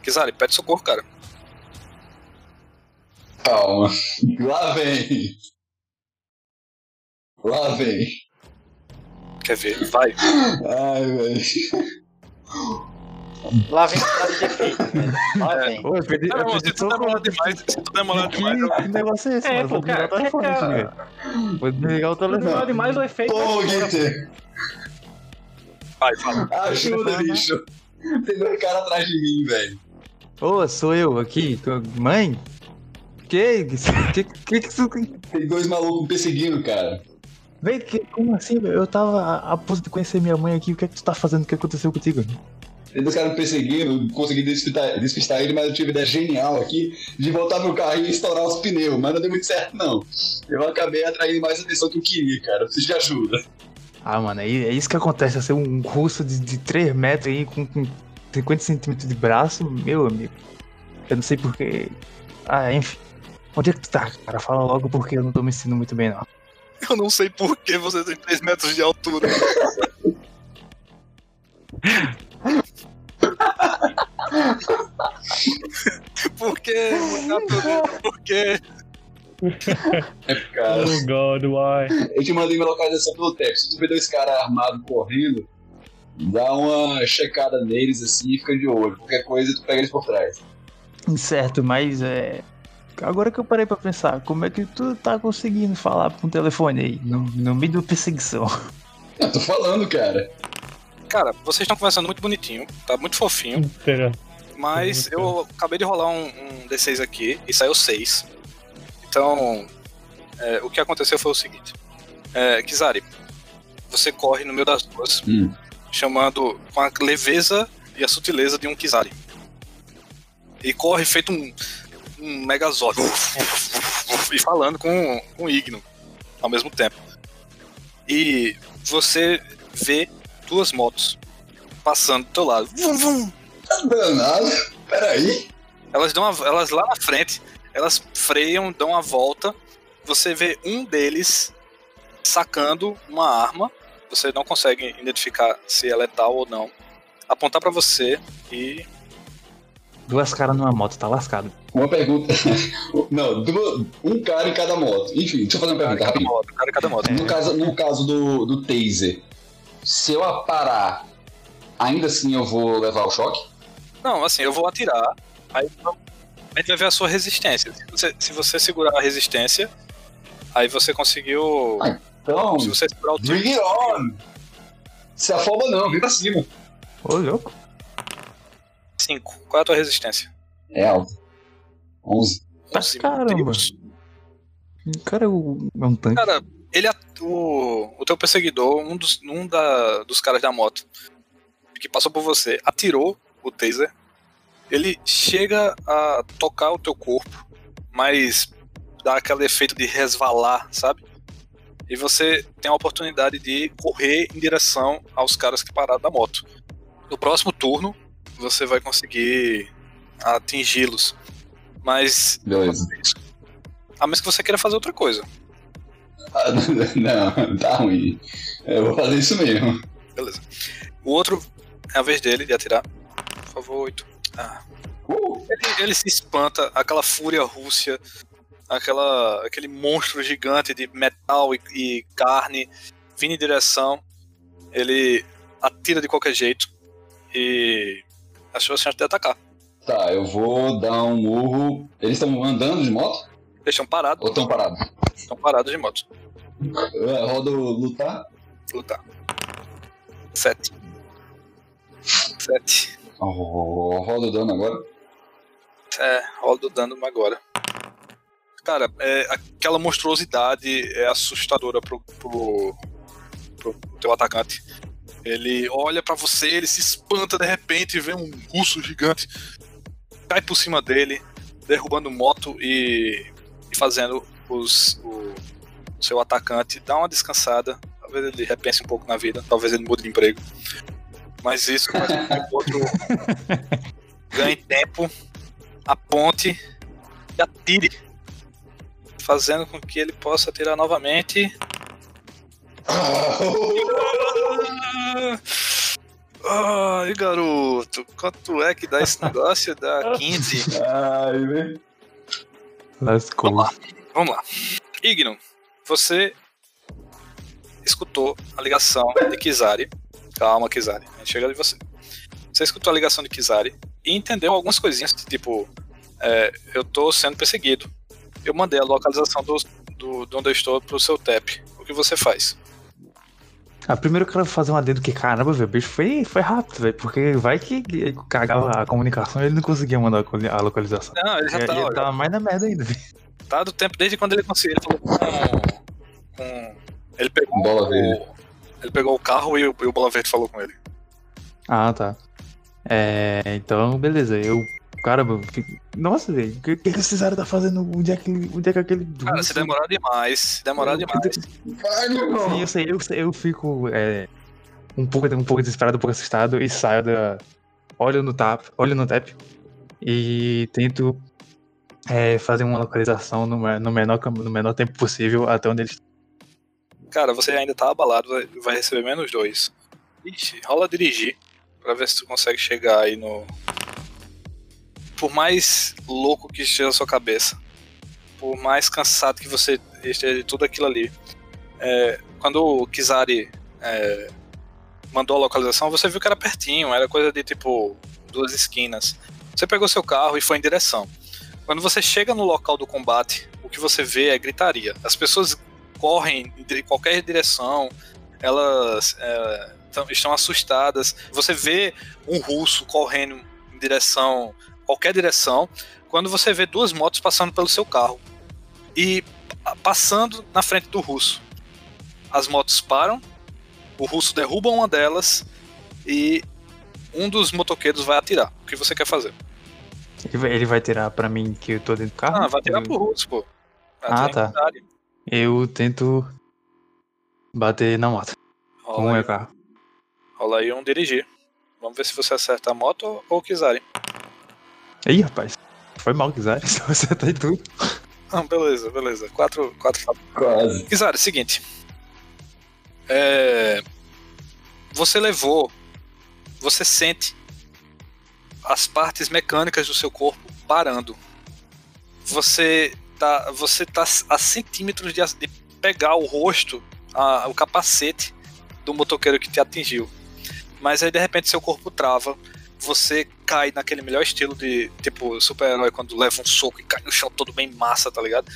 Kizari, pede socorro, cara. Calma. Lá vem. Lá vem. Quer ver? Vai. Ai, velho. Lá vem o de defeito, velho. Lá É. vem. Ô, eu pedi, Não, eu se pedi tu demorar demais, se tu demorar demais, Que, que negócio é esse? É, mano? pô, Vou desligar o cara. Vou desligar o telefone. demora demais o efeito. Pô, vai embora. Gitter. vai, fala. Ajuda, bicho. Tem dois caras atrás de mim, velho. Ô, sou eu aqui, tua mãe? Que? Que que que isso? Tem dois malucos me perseguindo, cara. Vem, que, como assim? Eu tava a, a ponto de conhecer minha mãe aqui. O que é que tu tá fazendo? O que aconteceu contigo? Dois caras me perseguindo, eu consegui despistar, despistar ele, mas eu tive uma ideia genial aqui de voltar pro carro e estourar os pneus, mas não deu muito certo, não. Eu acabei atraindo mais atenção que eu queria, cara. Eu preciso de ajuda. Ah, mano, é, é isso que acontece. Ser um russo de, de 3 metros aí com, com 50 centímetros de braço, meu amigo. Eu não sei porquê. Ah, enfim. Onde é que tu tá, cara? Fala logo porque eu não tô me sentindo muito bem, não. Eu não sei por que você tem 3 metros de altura. Por que? Natureza, Por quê? Cara, Oh god, why? eu te mandei minha localização pelo texto. Se tu vê dois caras armados correndo, dá uma checada neles assim e fica de olho. Qualquer coisa, tu pega eles por trás. Certo, mas é. Agora que eu parei pra pensar, como é que tu tá conseguindo falar com o telefone aí, no, no meio da perseguição? Eu tô falando, cara. Cara, vocês estão conversando muito bonitinho, tá muito fofinho, Inteira. mas eu acabei de rolar um, um D6 aqui e saiu 6. Então, é, o que aconteceu foi o seguinte: é, Kizari, você corre no meio das duas, Hum. chamando com a leveza e a sutileza de um Kizari. E corre feito um, um Megazord. e falando com, com o Igno ao mesmo tempo. E você vê duas motos passando do teu lado. Vum, vum. Tá danado. Peraí. Elas dão uma- elas lá na frente, elas freiam, dão a volta. Você vê um deles sacando uma arma. Você não consegue identificar se é letal ou não. Apontar pra você e Duas caras numa moto, tá lascado. Uma pergunta. Não, um cara em cada moto. Enfim, deixa eu fazer uma cara em pergunta cada moto, cara em cada moto. No caso, no caso do, do taser, se eu parar, ainda assim eu vou levar o choque? Não, assim, eu vou atirar, aí a gente vai ver a sua resistência. Se você, se você segurar a resistência, aí você conseguiu. Ai. Então, Se você segurar o tiro, bring it on! Se afoba não, vem pra cima. Ô, louco. 5. Qual é a tua resistência? É alto. 11. Tá 11, caramba. Deus. Cara é um, é um tanque. Cara, o, o teu perseguidor, um dos, um da, dos caras da moto que passou por você, atirou o taser. Ele chega a tocar o teu corpo, mas dá aquele efeito de resvalar, sabe? E você tem a oportunidade de correr em direção aos caras que pararam da moto. No próximo turno, você vai conseguir atingi-los. Mas Beleza. a menos que você queira fazer outra coisa. Não, tá ruim. Eu vou fazer isso mesmo. Beleza. O outro é a vez dele de atirar. Por favor, 8. Ah. Uh, Ele, ele se espanta, aquela fúria rússia, aquela, aquele monstro gigante de metal e, e carne vindo em direção. Ele atira de qualquer jeito e achou a chance de atacar. tá, eu vou dar um murro. Eles estão andando de moto? Estão parados, Ou estão parados? estão parados de moto. É, Roda o lutar. Lutar. 7. 7. Oh, roda o dano agora. É, rola do dano agora. Cara, é, aquela monstruosidade é assustadora pro, pro, pro teu atacante. Ele olha pra você, ele se espanta de repente e vê um russo gigante. Cai por cima dele, derrubando moto e, e fazendo os, o, o seu atacante dar uma descansada. Talvez ele repense um pouco na vida, talvez ele mude de emprego. Mas isso faz com que o outro ganhe tempo, aponte e atire. Fazendo com que ele possa atirar novamente. Ai, garoto, quanto é que dá esse negócio? Dá 15. Ai, velho. Lascou. Vamos lá. Vamos lá. Igno, você escutou a ligação de Kizari. Calma, Kizari. A gente chega de você. Você escutou a ligação de Kizari e entendeu algumas coisinhas, tipo, é, eu tô sendo perseguido. Eu mandei a localização do, do, de onde eu estou pro seu TEP. O que você faz? Ah, primeiro eu quero fazer um adendo que, caramba, velho, o bicho foi, foi rápido, velho, porque vai que cagava a comunicação e ele não conseguia mandar a localização. Não, ele já Ele tá, ele olha, tava mais na merda ainda, velho. tá do tempo desde quando ele conseguiu. Ele falou com. com ele pegou Bola o, verde. Ele pegou o carro e o, e o Bola Verde falou com ele. Ah, tá. É, então, beleza, eu. Fico... nossa, velho, o que, que que esses caras tá fazendo? Onde é que, onde é que aquele. Cara, se demorar demais, se demorar Eu- demais. Vai, meu irmão. Sim, eu sei, eu, sei, eu fico é, um, pouco, um pouco desesperado, um pouco assustado e saio da. Olho no tap, olho no tap e tento é, fazer uma localização no, no, menor, no menor tempo possível até onde eles. Cara, você ainda tá abalado, vai, vai receber menos dois. Ixi, rola dirigir pra ver se tu consegue chegar aí no. Por mais louco que esteja a sua cabeça, por mais cansado que você esteja de tudo aquilo ali, é, quando o Kizari é, mandou a localização, você viu que era pertinho, era coisa de tipo duas esquinas. Você pegou seu carro e foi em direção. Quando você chega no local do combate, o que você vê é gritaria. As pessoas correm em qualquer direção, elas é, tão- estão assustadas. Você vê um russo correndo em direção, qualquer direção, quando você vê duas motos passando pelo seu carro e pa- passando na frente do russo. As motos param, o russo derruba uma delas e um dos motoqueiros vai atirar. O que você quer fazer? Ele vai, ele vai tirar pra mim que eu tô dentro do carro? Ah, vai atirar eu, pro russo, pô. Vai Ah, tá. eu tento bater na moto com o Rola, meu carro. rola aí um dirigir. Vamos ver se você acerta a moto ou- ou o Kizari. Ih, rapaz, foi mal, Kizar. Só você tá em tudo. Ah, beleza, beleza. Quatro, quatro Quase. Kizara, é o seguinte. É, Você levou. Você sente as partes mecânicas do seu corpo parando. Você tá, você tá a centímetros de, de pegar o rosto, a- o capacete do motoqueiro que te atingiu. Mas aí de repente seu corpo trava. Você cai naquele melhor estilo de tipo super-herói quando leva um soco e cai no chão todo bem massa, tá ligado?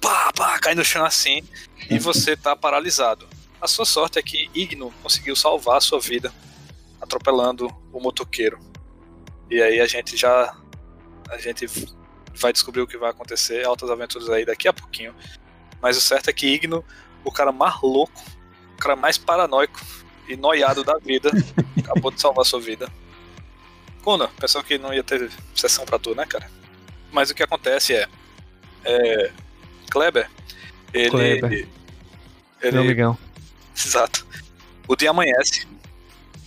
Pá, pá, cai no chão assim e você tá paralisado. A sua sorte é que Igno conseguiu salvar a sua vida atropelando o motoqueiro. E aí a gente já a gente vai descobrir o que vai acontecer, altas aventuras aí daqui a pouquinho. Mas o certo é que Igno, o cara mais louco, o cara mais paranoico e noiado da vida, acabou de salvar a sua vida. Kuna, pensou que não ia ter sessão pra tu, né, cara? Mas o que acontece é, é Kleber, ele Kleber. ele Meu amigão. Exato. O dia amanhece,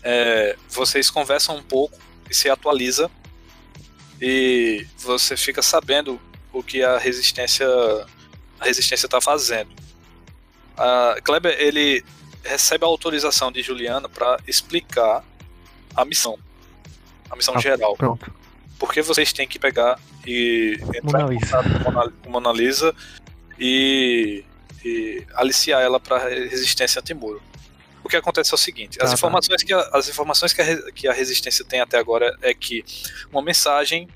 é, vocês conversam um pouco e se atualiza e você fica sabendo o que a resistência a resistência está fazendo. A Kleber ele recebe a autorização de Juliana para explicar a missão, a missão Ah, geral. Pronto. Porque vocês têm que pegar e entrar Mona em Lisa. contato com Mona- Lisa e, e aliciar ela para resistência antimuro. O que acontece é o seguinte: as Tá, tá. informações, que, a, as informações que, a, que a resistência tem até agora é que uma mensagem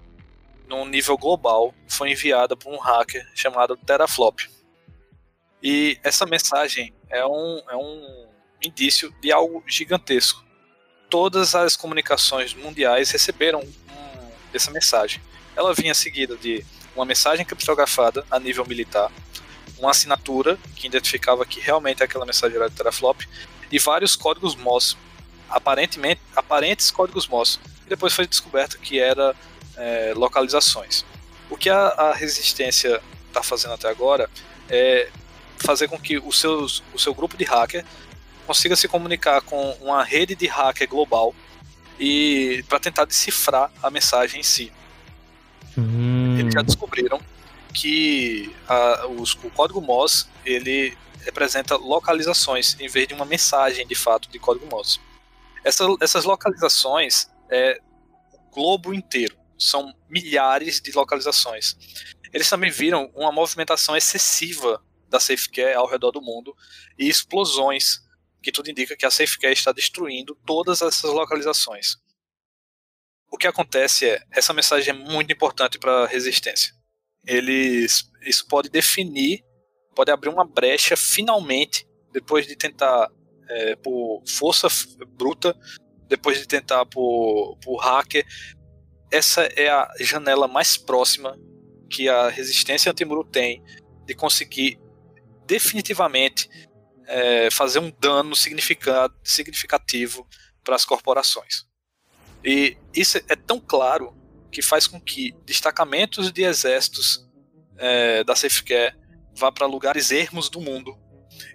num nível global foi enviada por um hacker chamado Teraflop. E essa mensagem é um, é um indício de algo gigantesco. Todas as comunicações mundiais receberam essa mensagem. Ela vinha seguida de uma mensagem criptografada a nível militar, uma assinatura que identificava que realmente aquela mensagem era de teraflop e vários códigos MOS aparentemente aparentes códigos Morse. E depois foi descoberto que era é, localizações. O que a, a resistência está fazendo até agora é fazer com que o, seus, o seu grupo de hacker consiga se comunicar com uma rede de hacker global e para tentar decifrar a mensagem em si. Hum. Eles já descobriram que a, os, o código Morse ele representa localizações em vez de uma mensagem de fato de código Morse. Essa, essas localizações é o globo inteiro, são milhares de localizações. Eles também viram uma movimentação excessiva da SafeCare ao redor do mundo e explosões, que tudo indica que a SafeCare está destruindo todas essas localizações. O que acontece é, essa mensagem é muito importante para a resistência. Eles, isso pode definir, pode abrir uma brecha finalmente, depois de tentar é, por força bruta, depois de tentar por, por hacker. Essa é a janela mais próxima que a resistência antimuro tem de conseguir definitivamente é, fazer um dano significativo para as corporações. E isso é tão claro que faz com que destacamentos de exércitos é, da SafeCare vá para lugares ermos do mundo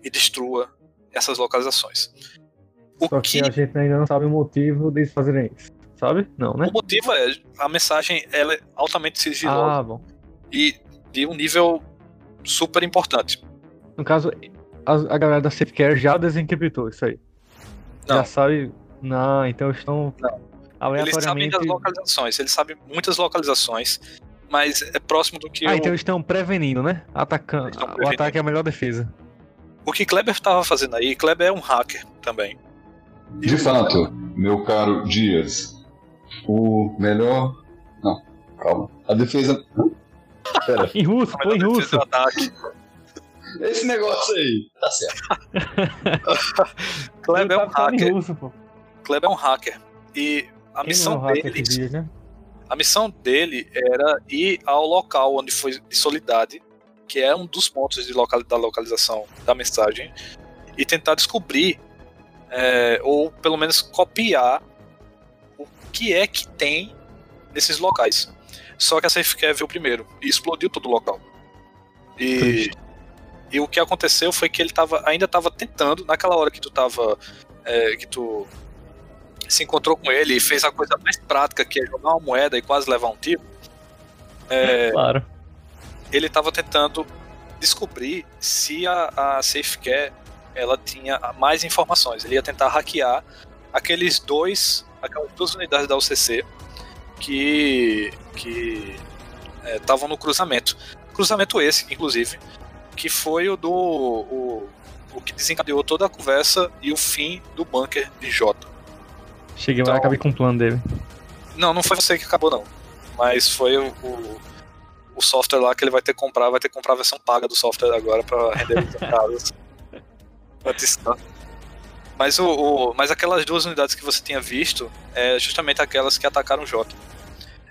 e destrua essas localizações. O Só que, que, a gente ainda não sabe o motivo deles fazerem isso. Sabe? Não, né? O motivo é a mensagem ela é altamente sigilosa. Ah. E de um nível super importante. No caso, a, a galera da SafeCare já desencriptou isso aí. Não. Já sabe. Não, então estão. Não. Eles sabem das localizações, eles sabem muitas localizações, mas é próximo do que. Ah, eu... então estão prevenindo, né? Atacando. Prevenindo. O ataque é a melhor defesa. O que Kleber estava fazendo aí, Kleber é um hacker também. De fato, meu caro Dias, o melhor. Não, calma. A defesa. Pera. em russo, põe em russo. Esse negócio aí. Tá certo. Kleber é um hacker. Russo, Kleber é um hacker. E a Quem missão é dele. Dia, né? A missão dele era ir ao local onde foi de Solidade, que é um dos pontos de local, da localização da mensagem, e tentar descobrir, é, ou pelo menos copiar, o que é que tem nesses locais. Só que a SafeCare viu primeiro e explodiu todo o local. E, e o que aconteceu foi que ele tava, ainda estava tentando, naquela hora que tu tava. É, que tu se encontrou com ele e fez a coisa mais prática, que é jogar uma moeda e quase levar um tiro. É, claro. Ele estava tentando descobrir se a, a SafeCare ela tinha mais informações. Ele ia tentar hackear aqueles dois, aquelas duas unidades da UCC que que estavam é, no cruzamento. Cruzamento esse, inclusive, que foi o do o, o que desencadeou toda a conversa e o fim do bunker de Jota. Cheguei então, lá e acabei com o plano dele. Não, não foi você que acabou não. Mas foi o, o, o, software lá que ele vai ter que comprar, vai ter que comprar a versão paga do software agora para renderizar casas. Mas, o, o, mas aquelas duas unidades que você tinha visto é justamente aquelas que atacaram o Jota.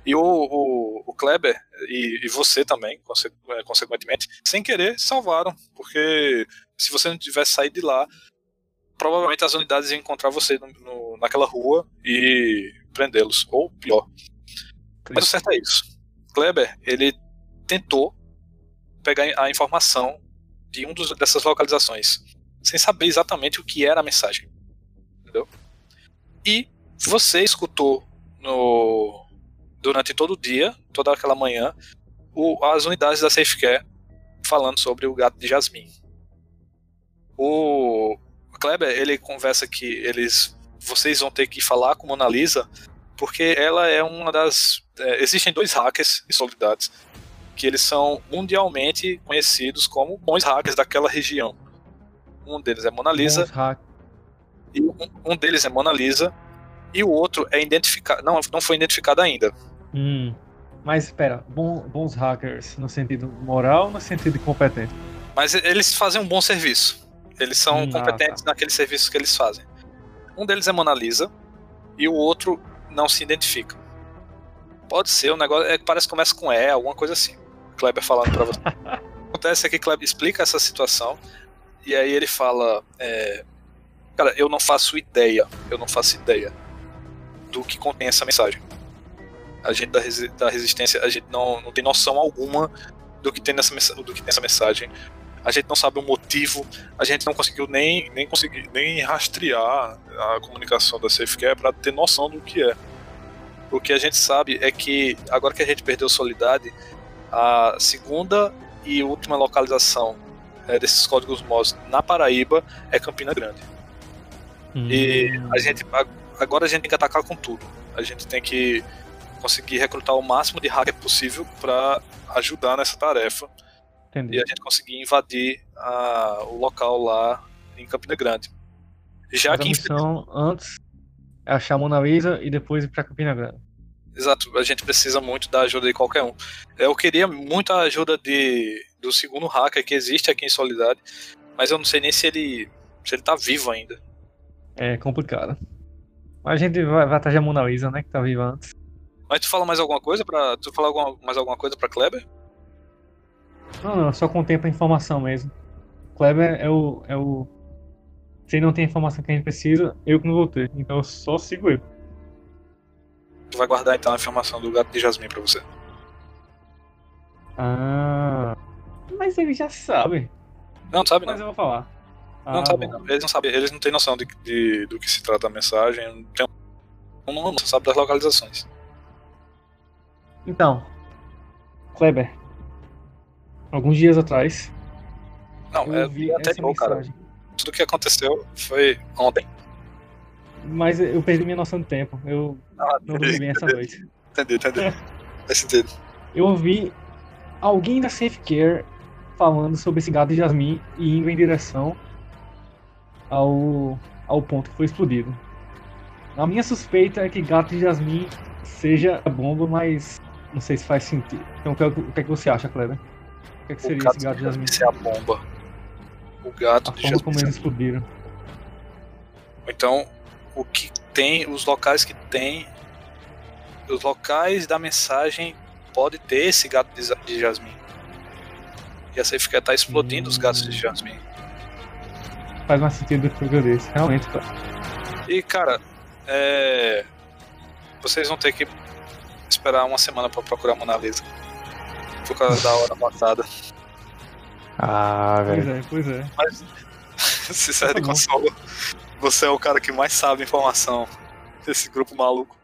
E o, o, o Kleber e, e, você também, é, consequentemente, sem querer, salvaram. Porque se você não tivesse saído de lá, provavelmente as unidades iam encontrar você no, no, naquela rua e prendê-los. Ou pior. Mas o certo é isso. Kleber, ele tentou pegar a informação de um dos, dessas localizações, sem saber exatamente o que era a mensagem. Entendeu? E você escutou no, durante todo o dia, toda aquela manhã, o, as unidades da SafeCare falando sobre o gato de Jasmine. O Kleber, ele conversa que eles vocês vão ter que falar com Mona Lisa porque ela é uma das é, existem dois hackers em Solidades que eles são mundialmente conhecidos como bons hackers daquela região. Um deles é Mona Lisa. E um, um deles é Mona Lisa e o outro é identificado, não, não foi identificado ainda. Hum. Mas espera, bom, bons hackers no sentido moral ou no sentido competente? Mas eles fazem um bom serviço. Eles são hum, competentes ah, tá. naquele serviço que eles fazem. Um deles é Mona Lisa e o outro não se identifica. Pode ser, o um negócio é que parece que começa com E, alguma coisa assim. Kleber falando pra você. Acontece é que Kleber explica essa situação e aí ele fala: é, Cara, eu não faço ideia. Eu não faço ideia do que contém essa mensagem. A gente da, resi da resistência, a gente não, não tem noção alguma do que tem nessa do que tem essa mensagem. A gente não sabe o motivo, a gente não conseguiu nem nem conseguir nem rastrear a comunicação da Safecare para ter noção do que é. O que a gente sabe é que agora que a gente perdeu Solidade, a segunda e última localização é, desses códigos MOS na Paraíba é Campina Grande. Hum. E a gente agora a gente tem que atacar com tudo. A gente tem que conseguir recrutar o máximo de hacker possível para ajudar nessa tarefa. Entendi. E a gente conseguir invadir a, o local lá em Campina Grande. Já que a missão antes é achar a Mona Lisa e depois ir para Campina Grande. Exato, a gente precisa muito da ajuda de qualquer um. Eu queria muito a ajuda de, do segundo hacker que existe aqui em Solidade, mas eu não sei nem se ele se ele tá vivo ainda. É complicado. Mas a gente vai, vai atrás da Mona Lisa, né, que tá viva antes. Mas tu fala mais alguma coisa para tu fala alguma, mais alguma coisa para Kleber? Não, não, só contempla a informação mesmo. Kleber é o é o se ele não tem a informação que a gente precisa, eu que não vou ter. Então eu só sigo ele. Tu vai guardar então a informação do gato de Jasmine pra você. Ah. Mas ele já sabe. Não, sabe não. Mas eu vou falar. Não ah, sabem não. Eles não sabem, eles não têm noção de, de, do que se trata a mensagem. Não, tem, não, não sabe das localizações. Então, Kleber, alguns dias atrás. Não, eu é vi até essa mensagem. cara. Tudo que aconteceu foi ontem. Mas eu perdi minha noção do tempo. Eu ah, não dormi bem essa noite. Entendi, entendi. Faz sentido. Eu ouvi alguém da Safe Care falando sobre esse gato de Jasmine e indo em direção ao, ao ponto que foi explodido. A minha suspeita é que gato de Jasmine seja a bomba, mas não sei se faz sentido. Então o que, o que, é que você acha, Kleber? O que, é que seria esse gato de Jasmine? Ser a bomba. O gato a de Jasmine. como eles explodiram. Então, o que tem, os locais que tem, os locais da mensagem pode ter esse gato de, Jasmine. E a Safe tá explodindo hum. os gatos de hum. Jasmine. Faz mais sentido do que eu disse, realmente. Tá. E cara, é... vocês vão ter que esperar uma semana para procurar a Mona Lisa. Por causa da hora passada. Ah, velho. Pois é, pois é. Mas, sincero tá de consolo, você é o cara que mais sabe informação desse grupo maluco.